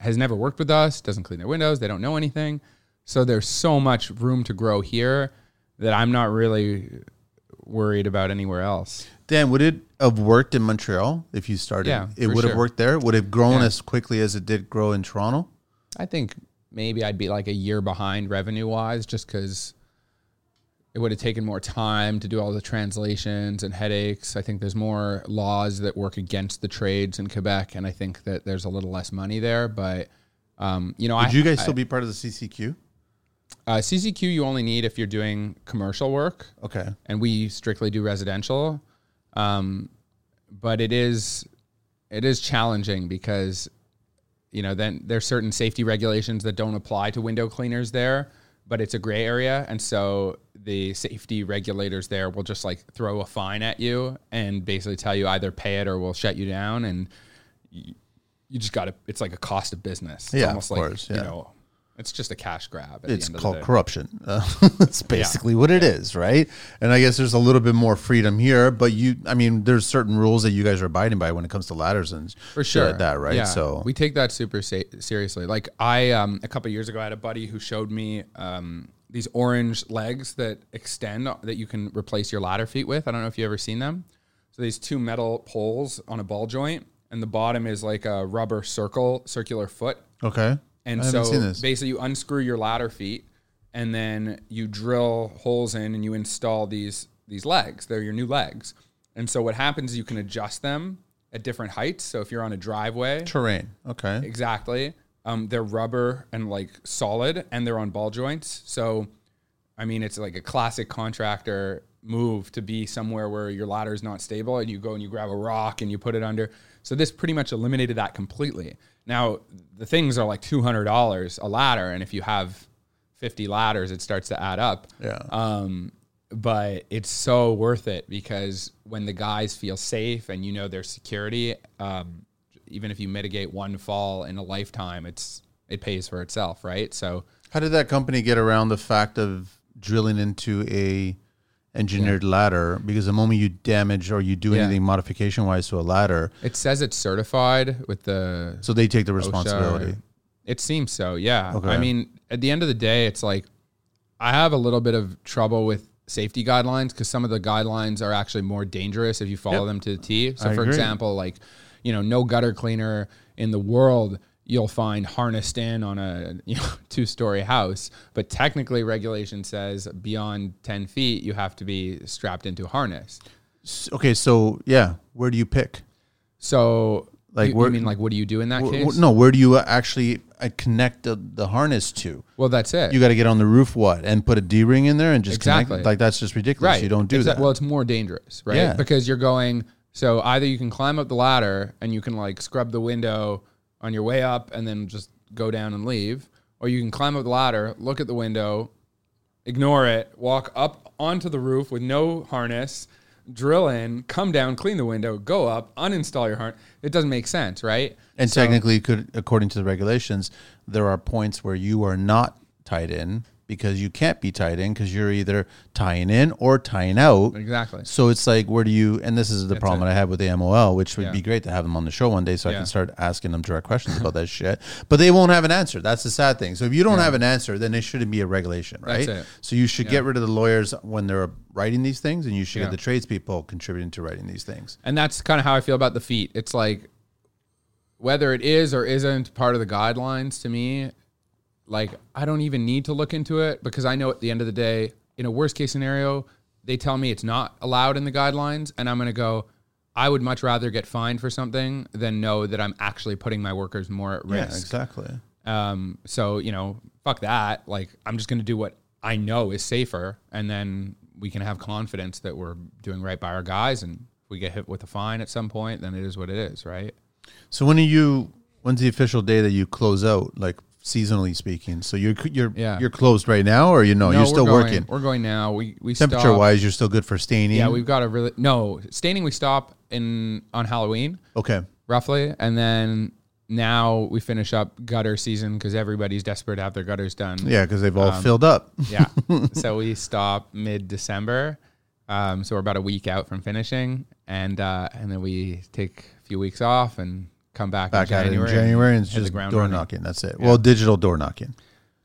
has never worked with us, doesn't clean their windows, they don't know anything. So there's so much room to grow here that I'm not really worried about anywhere else. Dan, would it have worked in Montreal if you started? Yeah, it would have sure. worked there. Would it have grown Yeah. as quickly as it did grow in Toronto? I think maybe I'd be like a year behind revenue wise just because it would have taken more time to do all the translations and headaches. I think there's more laws that work against the trades in Quebec, and I think that there's a little less money there. But um, you know, Would I, you guys I- still be part of the CCQ? uh, CCQ you only need if you're doing commercial work, Okay. and we strictly do residential. Um, but it is it is challenging because you know then there's certain safety regulations that don't apply to window cleaners there, but it's a gray area, and so the safety regulators there will just like throw a fine at you and basically tell you either pay it or we'll shut you down, and you, you just got to. It's like a cost of business. It's Yeah, almost of like course, you yeah. know. It's just a cash grab. At It's the end called of the day. corruption. Uh, that's basically what it is, right? And I guess there's a little bit more freedom here, but you, I mean, there's certain rules that you guys are abiding by when it comes to ladders and for sure like that, right? Yeah. So we take that super sa- seriously. Like I, um, a couple years ago, I had a buddy who showed me um, these orange legs that extend that you can replace your ladder feet with. I don't know if you ever seen them. So these two metal poles on a ball joint, and the bottom is like a rubber circle, circular foot. okay, And so basically, you unscrew your ladder feet, and then you drill holes in, and you install these these legs. They're your new legs. And so what happens is you can adjust them at different heights. So if you're on a driveway, terrain. Okay, exactly, um, they're rubber and like solid, and they're on ball joints. So, I mean, it's like a classic contractor move to be somewhere where your ladder is not stable and you go and you grab a rock and you put it under. So this pretty much eliminated that completely. Now the things are like two hundred dollars a ladder, and if you have fifty ladders, it starts to add up. Yeah. Um, but it's so worth it because when the guys feel safe and you know their security, um, even if you mitigate one fall in a lifetime, it's it pays for itself, right? So How did that company get around the fact of drilling into a engineered ladder? Because the moment you damage or you do Yeah. anything modification wise to a ladder, it says it's certified with the so they take the OSHA. responsibility. It seems so, yeah. Okay. I mean, at the end of the day, it's like I have a little bit of trouble with safety guidelines because some of the guidelines are actually more dangerous if you follow Yep. them to the T. So, I for agree. example, like you know, no gutter cleaner in the world you'll find harnessed in on a you know two story house, but technically regulation says beyond ten feet you have to be strapped into harness. Okay, so yeah, where do you pick? So, Like, you, you mean like what do you do in that Wh- case? wh- no, where do you actually uh, connect the, the harness to? Well, that's it. You got to get on the roof, what, and put a D ring in there and just Exactly. connect. Like that's just ridiculous. You don't do that. Well, it's more dangerous, right? Yeah. Because you're going. So either you can climb up the ladder and you can like scrub the window on your way up and then just go down and leave, or you can climb up the ladder, look at the window, ignore it, walk up onto the roof with no harness, drill in, come down, clean the window, go up, uninstall your harness. It doesn't make sense, right? and So- technically, could according to the regulations, there are points where you are not tied in because you can't be tied in because you're either tying in or tying out. exactly. So it's like, where do you? And this is the problem it. that I have with the MOL, which would Yeah. be great to have them on the show one day, so I can start asking them direct questions about that shit. But they won't have an answer. That's the sad thing. So if you don't Yeah. have an answer, then it shouldn't be a regulation, right? So you should get rid of the lawyers when they're writing these things, and you should Yeah. get the tradespeople contributing to writing these things. And that's kind of how I feel about the feet. It's like whether it is or isn't part of the guidelines to me, like I don't even need to look into it because I know at the end of the day, in a worst case scenario, they tell me it's not allowed in the guidelines and I'm going to go I would much rather get fined for something than know that I'm actually putting my workers more at risk. Yeah, exactly. Um, so you know, fuck that. Like, I'm just going to do what I know is safer, and then we can have confidence that we're doing right by our guys. And if we get hit with a fine at some point, then it is what it is, right? So when are you? When's the official day that you close out, like seasonally speaking? So you're you're Yeah. you're closed right now, or you know No, you're still going- working. We're going now. We we Temperature stop- wise, you're still good for staining. Yeah, we've got a really no staining. We stop in on Halloween okay. roughly, and then now we finish up gutter season because everybody's desperate to have their gutters done. Yeah, because they've all Um, filled up. Yeah. so we stop mid December. Um, so we're about a week out from finishing, and uh, and then we take a few weeks off and come back, Back in at it in January, January, and it's just door running. knocking. That's it. Well, digital door knocking.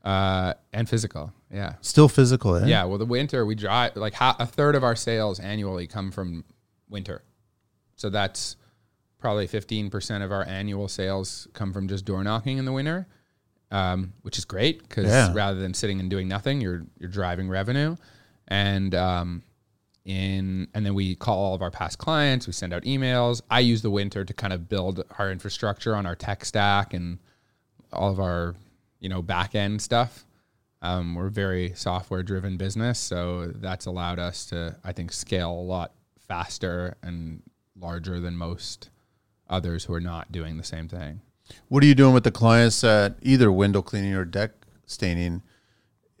uh, and physical. Yeah. Still physical, eh? Yeah. Well, the winter we drive like ha- a third of our sales annually come from winter, so that's probably fifteen percent of our annual sales come from just door knocking in the winter, um, which is great because Yeah. rather than sitting and doing nothing, you're you're driving revenue, and um, in and then we call all of our past clients. We send out emails. I use the winter to kind of build our infrastructure on our tech stack and all of our you know back end stuff. Um, we're a very software driven business, so that's allowed us to I think scale a lot faster and larger than most others who are not doing the same thing. What are you doing with the clients that either window cleaning or deck staining?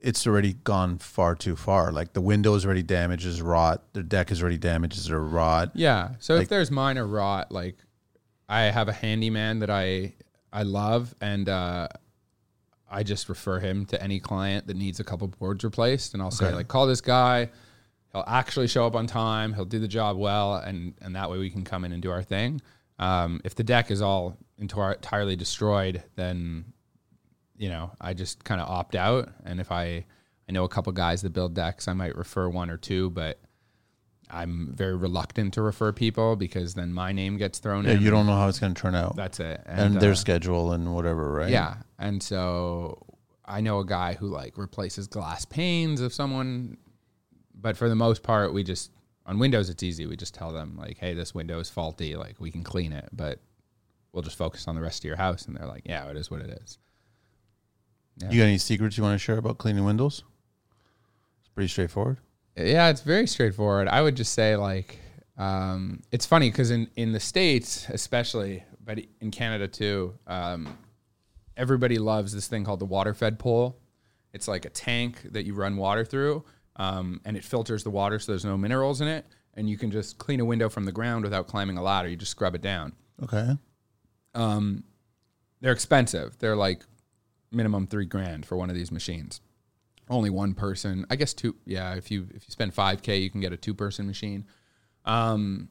It's already gone far too far. Like the window is already damaged, is rot. The deck is already damaged, is rot. Yeah. So Like- if there's minor rot, like I have a handyman that I I love, and uh, I just refer him to any client that needs a couple boards replaced, and I'll say like, call this guy. He'll actually show up on time. He'll do the job well, and and that way we can come in and do our thing. Um, if the deck is all entirely destroyed, then you know I just kind of opt out. And if I I know a couple guys that build decks, I might refer one or two, but I'm very reluctant to refer people because then my name gets thrown Yeah, in. you don't know how it's going to turn out, That's it. and, their uh, schedule and whatever, right? yeah, and so I know a guy who like replaces glass panes of someone, but for the most part, we just on Windows it's easy. We just tell them like, "Hey, this window is faulty. Like, we can clean it, but we'll just focus on the rest of your house." And they're like, "Yeah, it is what it is." You got any secrets you want to share about cleaning windows? It's pretty straightforward. Yeah, it's very straightforward. I would just say like um, it's funny because in in the states, especially, but in Canada too, um, everybody loves this thing called the water fed pole. It's like a tank that you run water through, um, and it filters the water so there's no minerals in it, and you can just clean a window from the ground without climbing a ladder. You just scrub it down. Okay. Um, they're expensive. They're like minimum three grand for one of these machines. Only one person, I guess two. Yeah, if you if you spend five k, you can get a two person machine. Um,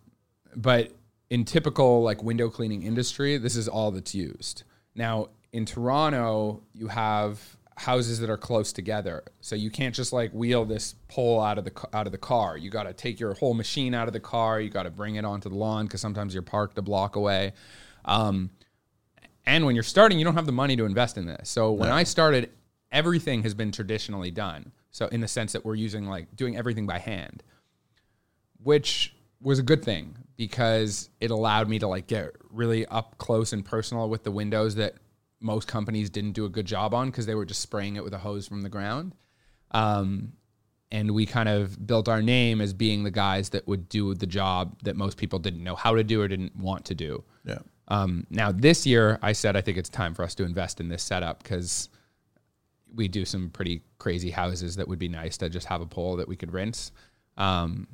but in typical like window cleaning industry, this is all that's used. Now in Toronto, you have houses that are close together, so you can't just like wheel this pole out of the out of the car. You got to take your whole machine out of the car. You got to bring it onto the lawn because sometimes you're parked a block away. Um, and when you're starting, you don't have the money to invest in this. So when I started, everything has been traditionally done. So in the sense that we're using like doing everything by hand, which was a good thing because it allowed me to like get really up close and personal with the windows that most companies didn't do a good job on because they were just spraying it with a hose from the ground. Um, and we kind of built our name as being the guys that would do the job that most people didn't know how to do or didn't want to do. Yeah. Um, now this year, I said I think it's time for us to invest in this setup because we do some pretty crazy houses that would be nice to just have a pole that we could rinse. Um,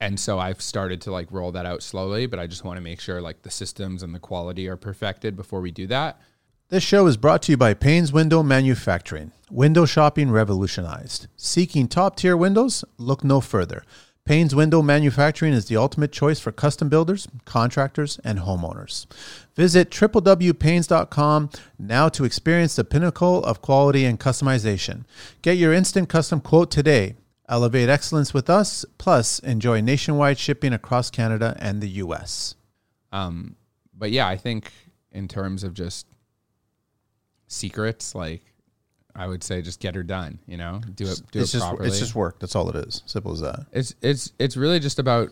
and so I've started to like roll that out slowly, but I just want to make sure like the systems and the quality are perfected before we do that. This show is brought to you by Payne's Window Manufacturing. Window shopping revolutionized. Seeking top tier windows? Look no further. Payne's Window Manufacturing is the ultimate choice for custom builders, contractors, and homeowners. Visit www.paynes.com now to experience the pinnacle of quality and customization. Get your instant custom quote today. Elevate excellence with us, plus enjoy nationwide shipping across Canada and the US. Um, but yeah, I think in terms of just secrets, like I would say, just get her done. You know, do it, do it's it just properly. it's just work. That's all it is. Simple as that. it's it's it's really just about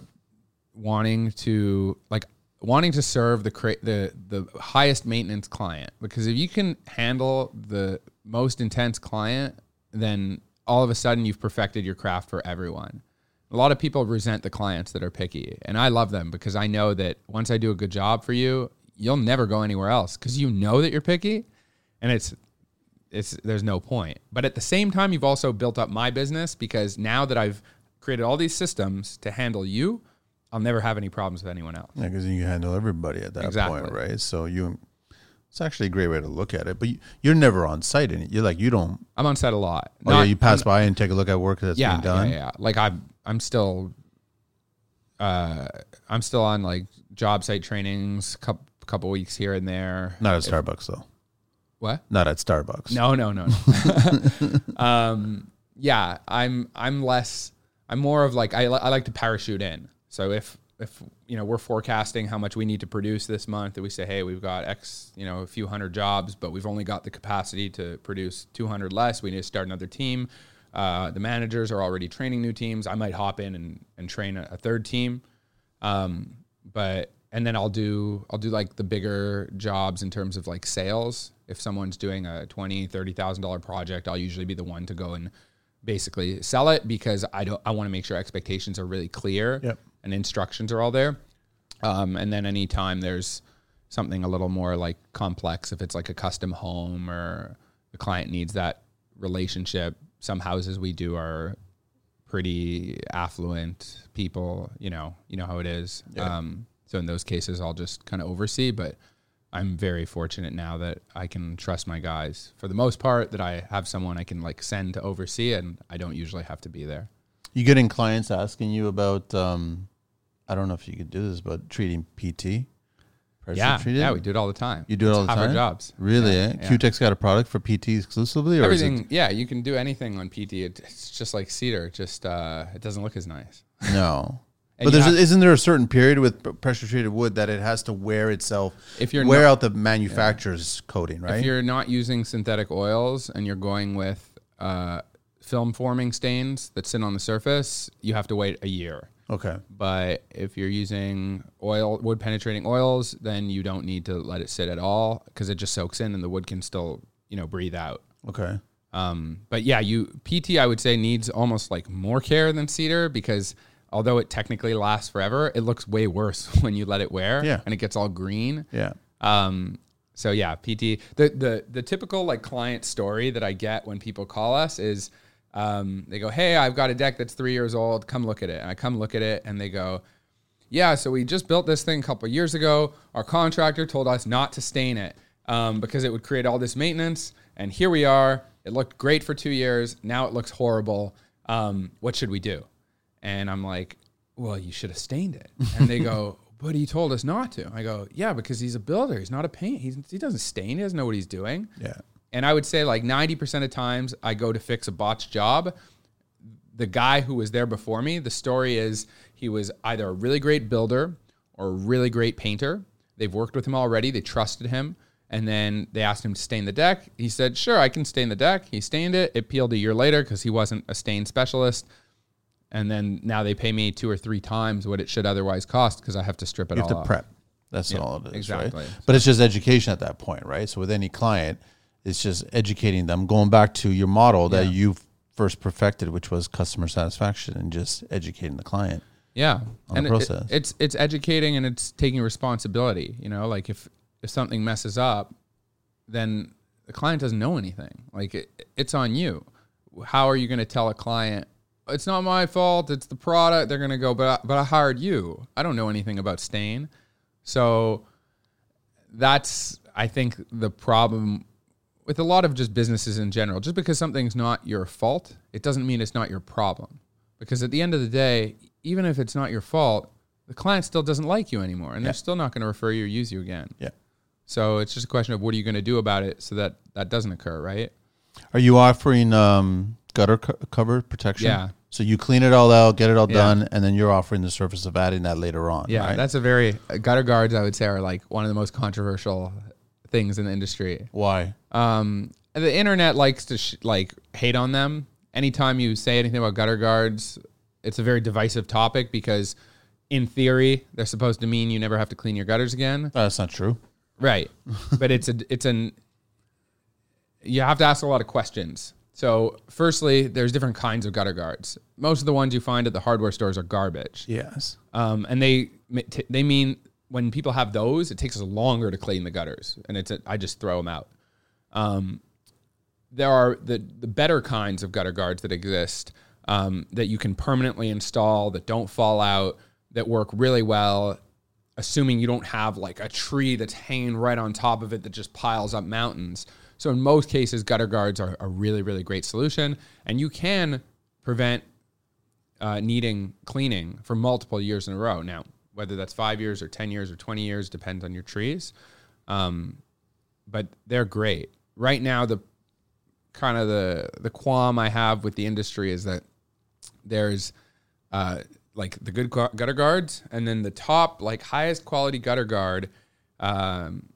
wanting to like wanting to serve the cra- the the highest maintenance client because if you can handle the most intense client then all of a sudden you've perfected your craft for everyone a lot of people resent the clients that are picky and i love them because i know that once i do a good job for you you'll never go anywhere else because you know that you're picky and it's it's there's no point. But at the same time, you've also built up my business because now that I've created all these systems to handle you, I'll never have any problems with anyone else. Yeah, because you handle everybody at that Exactly. point, right? So you, it's actually a great way to look at it. But you, you're never on site in it. You're like you don't. I'm on site a lot. Oh yeah, you pass by and take a look at work that's yeah, being done. yeah, yeah. Like I'm, I'm still, uh, I'm still on like job site trainings, couple couple weeks here and there. Not at Starbucks though. What? Not at Starbucks. No, no, no. no. um, yeah, I'm I'm less. I'm more of like I, I like to parachute in. So if if you know we're forecasting how much we need to produce this month, that we say, hey, we've got X, you know, a few hundred jobs, but we've only got the capacity to produce 200 less. We need to start another team. Uh, the managers are already training new teams. I might hop in and, and train a, a third team. Um, but and then I'll do I'll do like the bigger jobs in terms of like sales. If someone's doing a twenty thirty thousand dollar project, I'll usually be the one to go and basically sell it because I don't I want to make sure expectations are really clear Yep. and instructions are all there. Um, and then anytime there's something a little more like complex, if it's like a custom home or the client needs that relationship, some houses we do are pretty affluent people, you know, you know how it is. Um, so in those cases, I'll just kind of oversee, but I'm very fortunate now that I can trust my guys for the most part that I have someone I can like send to oversee and I don't usually have to be there. You getting clients asking you about? Um, I don't know if you could do this, but treating PT. Yeah. treated? Yeah. We do it all the time. You do it It's all the half our time? jobs. Really? Yeah, eh? yeah. Cutek's got a product for PT exclusively, or Everything. Yeah. You can do anything on PT. It- It's just like cedar. Just, uh, it doesn't look as nice. no? But there's have- isn't there a certain period with pressure treated wood that it has to wear itself, If you're wear not- out the manufacturer's coating, right? If you're not using synthetic oils and you're going with uh, film forming stains that sit on the surface, you have to wait a year. okay. But if you're using oil, wood penetrating oils, then you don't need to let it sit at all because it just soaks in and the wood can still, you know, breathe out. Okay. Um, but yeah, you PT I would say needs almost like more care than cedar because although it technically lasts forever, it looks way worse when you let it wear. Yeah. and it gets all green. Yeah. Um, so yeah, PT. The the the typical like client story that I get when people call us is um, they go, "Hey, I've got a deck that's three years old. Come look at it." And I come look at it, and they go, "Yeah, so we just built this thing a couple years ago. Our contractor told us not to stain it um, because it would create all this maintenance, and here we are. It looked great for two years. Now it looks horrible. Um, what should we do?" And I'm like, "Well, you should have stained it." And they go. But he told us not to. I go, yeah, because he's a builder. He's not a paint. He's, he doesn't stain. He doesn't know what he's doing. Yeah. And I would say like 90% of times I go to fix a botched job. The guy who was there before me, the story is he was either a really great builder or a really great painter. They've worked with him already, they trusted him. And then they asked him to stain the deck. He said, Sure, I can stain the deck. He stained it. It peeled a year later because he wasn't a stain specialist. And then now they pay me two or three times what it should otherwise cost because I have to strip it You all have to off. prep. That's all it is, exactly. right? But it's just education at that point, right? So with any client, it's just educating them, going back to your model that Yeah. you first perfected, which was customer satisfaction, and just educating the client. Yeah, on and the it- it's it's educating and it's taking responsibility. You know, like if if something messes up, then the client doesn't know anything. Like it, it's on you. How are you going to tell a client? It's not my fault. It's the product. They're going to go, but I, but I hired you. I don't know anything about stain. So that's I think the problem with a lot of just businesses in general. Just because something's not your fault, it doesn't mean it's not your problem. Because at the end of the day, even if it's not your fault, the client still doesn't like you anymore, and they're still not going to refer you or use you again. Yeah. So it's just a question of what are you going to do about it so that that doesn't occur, right? Are you offering um, gutter co- cover protection? Yeah. So you clean it all out, get it all Yeah. done, and then you're offering the service of adding that later on. Yeah, right? that's a very gutter guards. I would say are like one of the most controversial things in the industry. why. Um, the internet likes to sh- like hate on them. Anytime you say anything about gutter guards, it's a very divisive topic because, in theory, they're supposed to mean you never have to clean your gutters again. Uh, that's not true. Right. but it's a it's an you have to ask a lot of questions. So, firstly, there's different kinds of gutter guards. Most of the ones you find at the hardware stores are garbage. Yes. Um, and they they mean when people have those, it takes us longer to clean the gutters, and it's a, I just throw them out. Um, there are the the better kinds of gutter guards that exist um, that you can permanently install that don't fall out that work really well, assuming you don't have like a tree that's hanging right on top of it that just piles up mountains. So in most cases, gutter guards are a really really great solution, and you can prevent uh, needing cleaning for multiple years in a row. Now, whether that's five years or 10 years or 20 years depends on your trees. Um, but they're great. Right now, the kind of the, the qualm I have with the industry is that there's uh, like the good gutter guards, and then the top, like highest quality gutter guard um,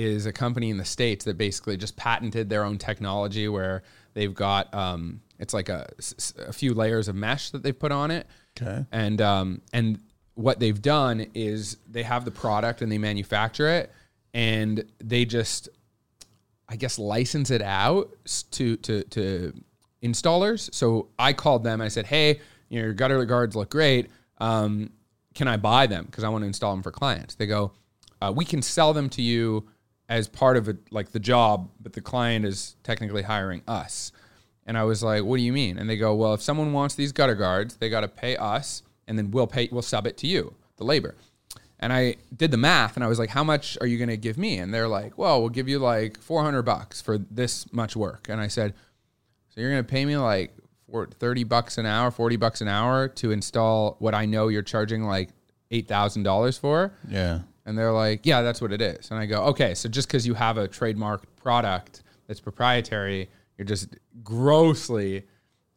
is a company in the States that basically just patented their own technology where they've got, um, it's like a few layers of mesh that they've put on it Okay. and um, and what they've done is they have the product and they manufacture it and they just I guess license it out to to to installers. So I called them I said, "Hey, you know, your gutter guards look great. Um, can I buy them because I want to install them for clients?" They go, uh, "We can sell them to you as part of it, like the job, but the client is technically hiring us." And I was like, "What do you mean?" And they go, "Well, if someone wants these gutter guards, they got to pay us, and then we'll pay, we'll sub it to you, the labor." And I did the math, and I was like, "How much are you going to give me?" And they're like, "Well, we'll give you like 400 bucks for this much work." And I said, "So you're going to pay me like for 30 bucks an hour, 40 bucks an hour to install what I know you're charging like eight thousand dollars for?" Yeah. And they're like, yeah, that's what it is. And I go, okay, so just because you have a trademarked product that's proprietary, you're just grossly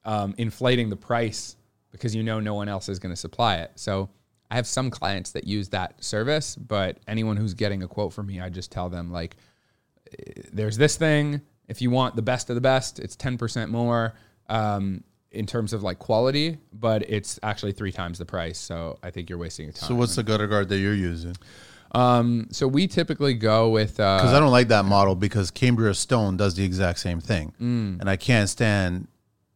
um, inflating the price because you know no one else is going to supply it. So I have some clients that use that service, but anyone who's getting a quote from me, I just tell them like, eh, there's this thing. If you want the best of the best, it's 10% more um, in terms of like quality, but it's actually three times the price. So I think you're wasting your time. So what's the gutter guard that you're using? Um, so we typically go with uh, Because I don't like that model because Cambria Stone does the exact same thing, Mm. and I can't stand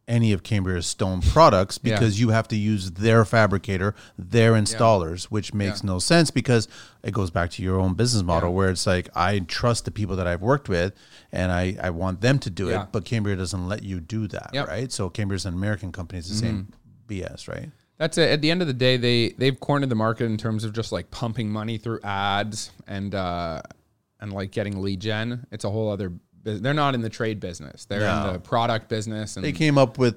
any of Cambria Stone products Yeah. because you have to use their fabricator, their installers, which makes no sense because it goes back to your own business model Yeah. where it's like I trust the people that I've worked with and I, I want them to do Yeah. it, but Cambria doesn't let you do that, Yep. right? So Cambria's an American company, it's the same BS, right? That's it. At the end of the day, they they've cornered the market in terms of just like pumping money through ads and uh, and like getting lead gen. It's a whole other. They're not in the trade business. They're No. in the product business. And They came up with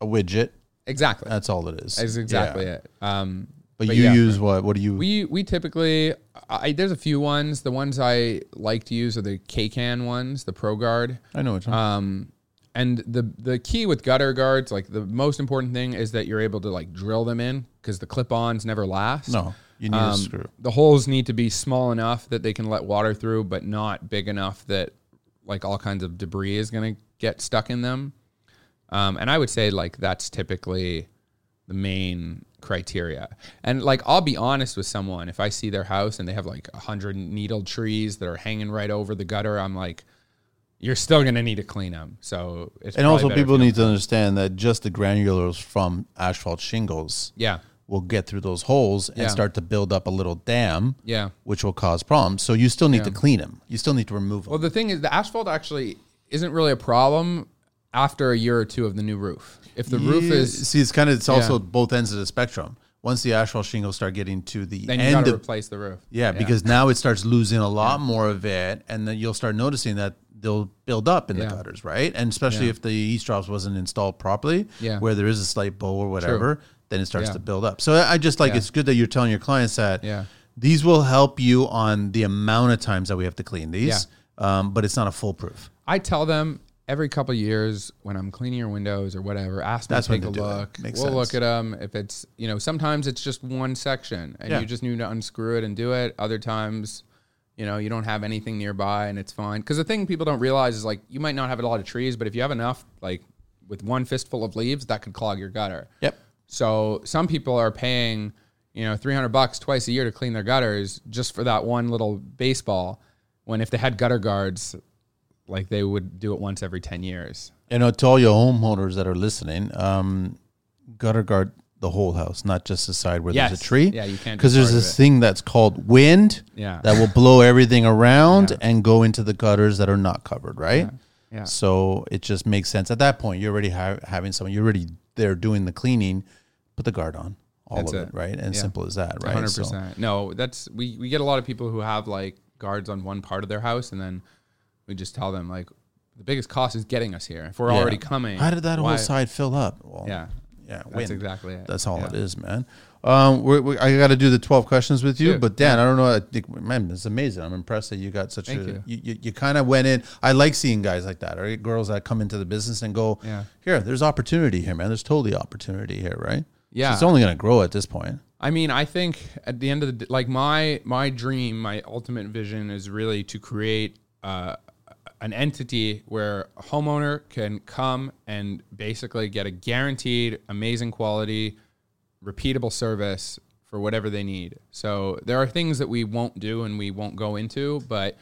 a widget. exactly. That's all it is. That's exactly Yeah. it. Um, But, But you yeah. use what? What do you? we we typically I, there's a few ones. The ones I like to use are the K-Can ones, the Pro Guard. I know what you're Um, and the the key with gutter guards, like the most important thing, is that you're able to like drill them in because the clip-ons never last. No, you need a Um, screw. The holes need to be small enough that they can let water through, but not big enough that like all kinds of debris is going to get stuck in them. Um, and I would say like that's typically the main criteria. And like I'll be honest with someone if I see their house and they have like a hundred needle trees that are hanging right over the gutter, I'm like, you're still going to need to clean them. So it's And also, people need to understand that just the granulars from asphalt shingles Yeah. will get through those holes and Yeah. start to build up a little dam, Yeah. which will cause problems. So you still need to clean them. You still need to remove them. Well, the thing is, the asphalt actually isn't really a problem after a year or two of the new roof. If the roof is, see, it's kind of it's also Yeah. both ends of the spectrum. Once the asphalt shingles start getting to the then you end got to of replace the roof. yeah, because now it starts losing a lot more of it, and then you'll start noticing that they'll build up in Yeah. the gutters, right? And especially Yeah. if the eavestroughs wasn't installed properly, Yeah. where there is a slight bow or whatever, then it starts to build up. So I just like it's good that you're telling your clients that these will help you on the amount of times that we have to clean these, um, but it's not a foolproof. I tell them every couple of years when I'm cleaning your windows or whatever, ask me That's to take a to do it. look. We'll sense. look at them. If it's, you know, sometimes it's just one section and you just need to unscrew it and do it. Other times, you know, you don't have anything nearby and it's fine. Because the thing people don't realize is like you might not have a lot of trees, but if you have enough, like with one fistful of leaves, that could clog your gutter. Yep. So some people are paying, you know, 300 bucks twice a year to clean their gutters just for that one little baseball. When if they had gutter guards, like they would do it once every 10 years. You know, to all your homeowners that are listening, um, gutter guard the whole house, not just the side where there's a tree. Yeah, you can't because there's this thing that's called wind. Yeah. that will blow everything around Yeah. and go into the gutters that are not covered, right? Yeah. So it just makes sense at that point. You're already ha- having someone. You're already there doing the cleaning. Put the guard on, all That's of it, it. right? And Yeah. simple as that, right? hundred So- percent. No, that's we, we get a lot of people who have like guards on one part of their house, and then we just tell them like the biggest cost is getting us here. If we're Yeah. already coming, How did that why- whole side fill up? Well, Yeah, yeah, that's exactly it. That's all Yeah. it is, man. Um, we're, we I got to do the twelve questions with you, Dude, but Dan, I don't know. I think, man, it's amazing. I'm impressed that you got such Thank a. you. You, you, you kind of went in. I like seeing guys like that, or girls that come into the business and go, Yeah. here, there's opportunity here, man. There's totally opportunity here, right? Yeah. So it's only going to grow at this point. I mean, I think at the end of the like my my dream, my ultimate vision is really to create uh, an entity where a homeowner can come and basically get a guaranteed amazing quality, repeatable service for whatever they need. So there are things that we won't do and we won't go into, but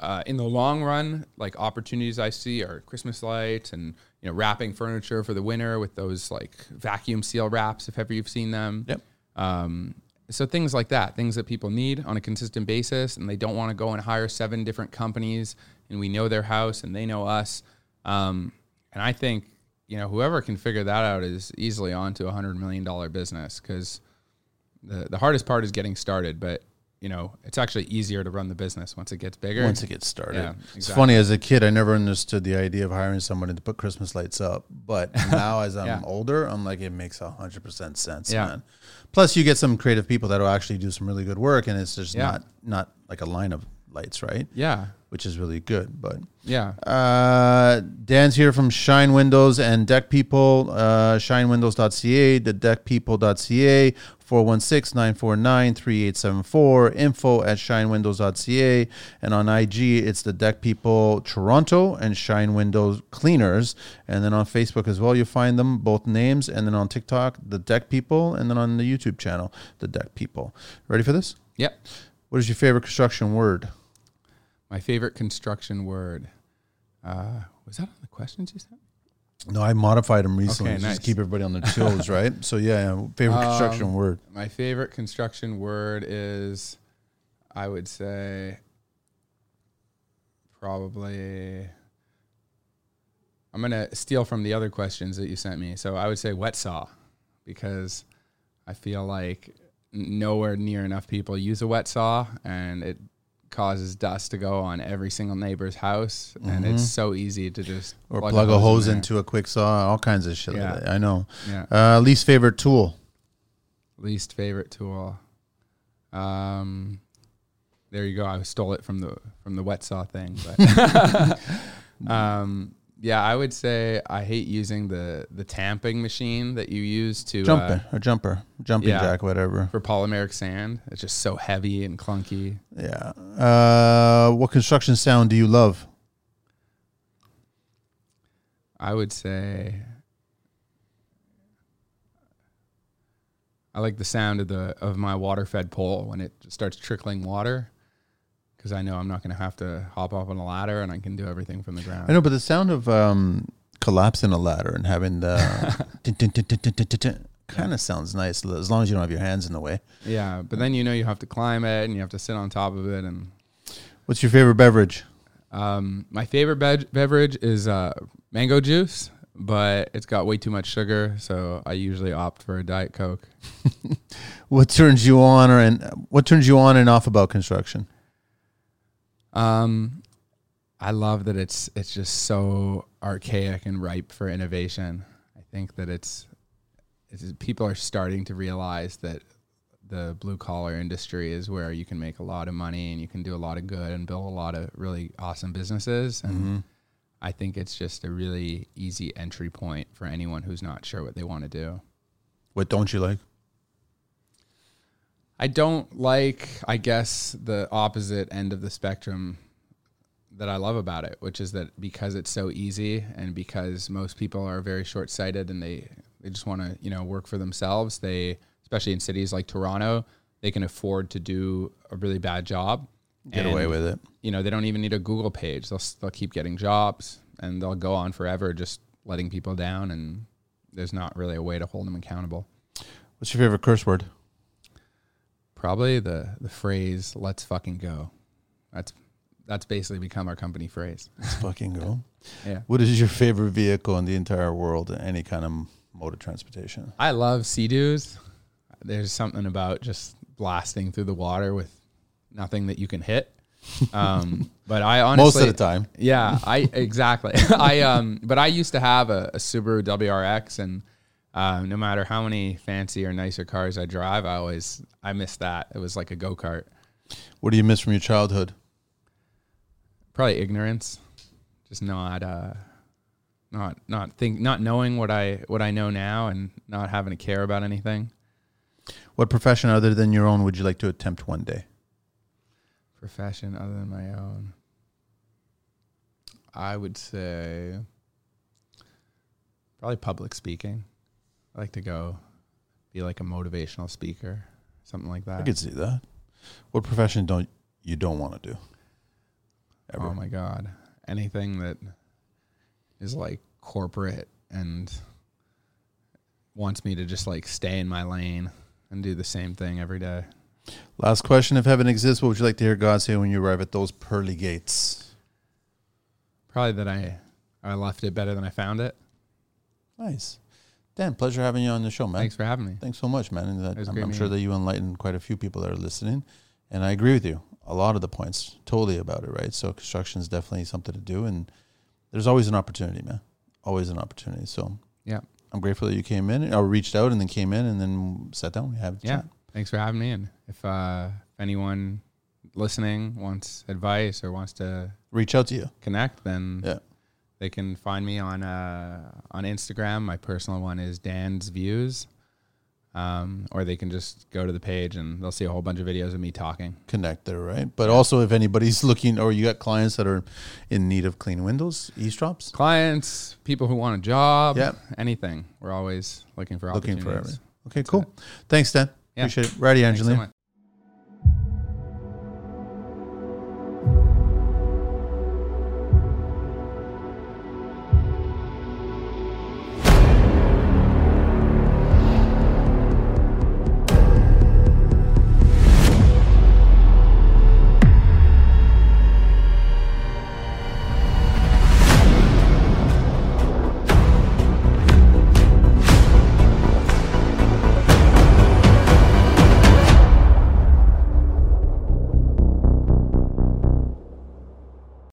uh, in the long run, like opportunities I see are Christmas lights and you know wrapping furniture for the winter with those like vacuum seal wraps, if ever you've seen them. Yep. Um, so things like that, things that people need on a consistent basis, and they don't want to go and hire seven different companies, and we know their house and they know us. Um, and I think you know whoever can figure that out is easily onto a hundred million dollar business because the the hardest part is getting started, but you know it's actually easier to run the business once it gets bigger. Once it gets started, Yeah, it's funny. As a kid, I never understood the idea of hiring somebody to put Christmas lights up, but now as I'm Yeah. older, I'm like, it makes hundred percent sense, Yeah. man. Plus, you get some creative people that will actually do some really good work, and it's just Yeah. not not like a line of lights, right? yeah, Which is really good, but. yeah. Uh, Dan's here from Shine Windows and Deck People, uh, shinewindows.ca, the deckpeople.ca, 416-949-3874, info at shinewindows.ca, and on IG, it's the Deck People Toronto and Shine Windows Cleaners, and then on Facebook as well, you'll find them, both names, and then on TikTok, the Deck People, and then on the YouTube channel, the Deck People. Ready for this? Yep. What is your favorite construction word? My favorite construction word. Uh, was that on the questions you sent? No, I modified them recently Okay, to nice. just keep everybody on their toes, right? So yeah, yeah, favorite construction Um, word. My favorite construction word is, I would say, probably. I'm gonna steal from the other questions that you sent me. So I would say wet saw, because I feel like nowhere near enough people use a wet saw, and it causes dust to go on every single neighbor's house, and it's so easy to just Mm-hmm. Or plug, a in hose there. into a quick saw, all kinds of shit. Yeah. Like. I know. Yeah. Uh, least favorite tool. Least favorite tool. Um, there you go. I stole it from the from the wet saw thing, but um, yeah, I would say I hate using the the tamping machine that you use to Jumping uh, or jumper, jumping yeah. jack, whatever. for polymeric sand. It's just so heavy and clunky. Yeah. Uh, what construction sound do you love? I would say I like the sound of the of my water fed pole when it starts trickling water because I know I'm not going to have to hop up on a ladder and I can do everything from the ground. I know, but the sound of um, collapsing a ladder and having the kind of sounds nice as long as you don't have your hands in the way. Yeah, but then you know you have to climb it and you have to sit on top of it and What's your favorite beverage? um, my favorite be- beverage is uh, mango juice, but it's got way too much sugar, so I usually opt for a diet coke. What turns you on or and what turns you on and off about construction? Um, I love that it's it's just so archaic and ripe for innovation. I think that it's, it's people are starting to realize that the blue collar industry is where you can make a lot of money and you can do a lot of good and build a lot of really awesome businesses. And I think it's just a really easy entry point for anyone who's not sure what they want to do. What don't you like? I don't like, I guess, the opposite end of the spectrum that I love about it, which is that because it's so easy and because most people are very short sighted and they, they just want to, you know, work for themselves, they, especially in cities like Toronto, they can afford to do a really bad job. Get And, away with it. You know, they don't even need a Google page. They'll, they'll keep getting jobs and they'll go on forever just letting people down. And there's not really a way to hold them accountable. What's your favorite curse word? Probably the the phrase "Let's fucking go." That's that's basically become our company phrase. Let's fucking go. Yeah, What is your favorite vehicle in the entire world? Any kind of mode of transportation? I love Sea-Doos. There's something about just blasting through the water with nothing that you can hit. Um, but I honestly, Most of the time. yeah, I exactly. I um, but I used to have a, a Subaru WRX, and uh, no matter how many fancy or nicer cars I drive, I always I miss that. It was like a go kart. What do you miss from your childhood? probably ignorance just not uh not not think not knowing what i what i know now and not having to care about anything What profession other than your own would you like to attempt one day? profession other than my own i would say probably public speaking i like to go be like a motivational speaker something like that I could see that. What profession don't you don't want to do? Ever. Oh my god. Anything that is like corporate and wants me to just like stay in my lane and do the same thing every day. Last question: If heaven exists, what would you like to hear God say when you arrive at those pearly gates? Probably that I I left it better than I found it. Nice, Dan. Pleasure having you on the show, man. Thanks for having me. Thanks so much, man. And that, I'm, I'm sure that you enlightened quite a few people that are listening, and I agree with you. A lot of the points, totally about it, right? So construction is definitely something to do, and there's always an opportunity, man. Always an opportunity. So Yeah. I'm grateful that you came in, or reached out, and then came in, and then sat down. We have Yeah. chat. Thanks for having me and if uh if anyone listening wants advice or wants to Reach out to you. connect then Yeah. They can find me on uh on Instagram. My personal one is Dan's Views. Um, or they can just go to the page and they'll see a whole bunch of videos of me talking. connect there, right? But also, if anybody's looking, or you got clients that are in need of clean windows, eavestroughs, Clients, people who want a job, Yep. anything. We're always looking for looking for everything. Okay, cool. Thanks, Dan. Yeah. Appreciate it. Righty, Thanks Angelina.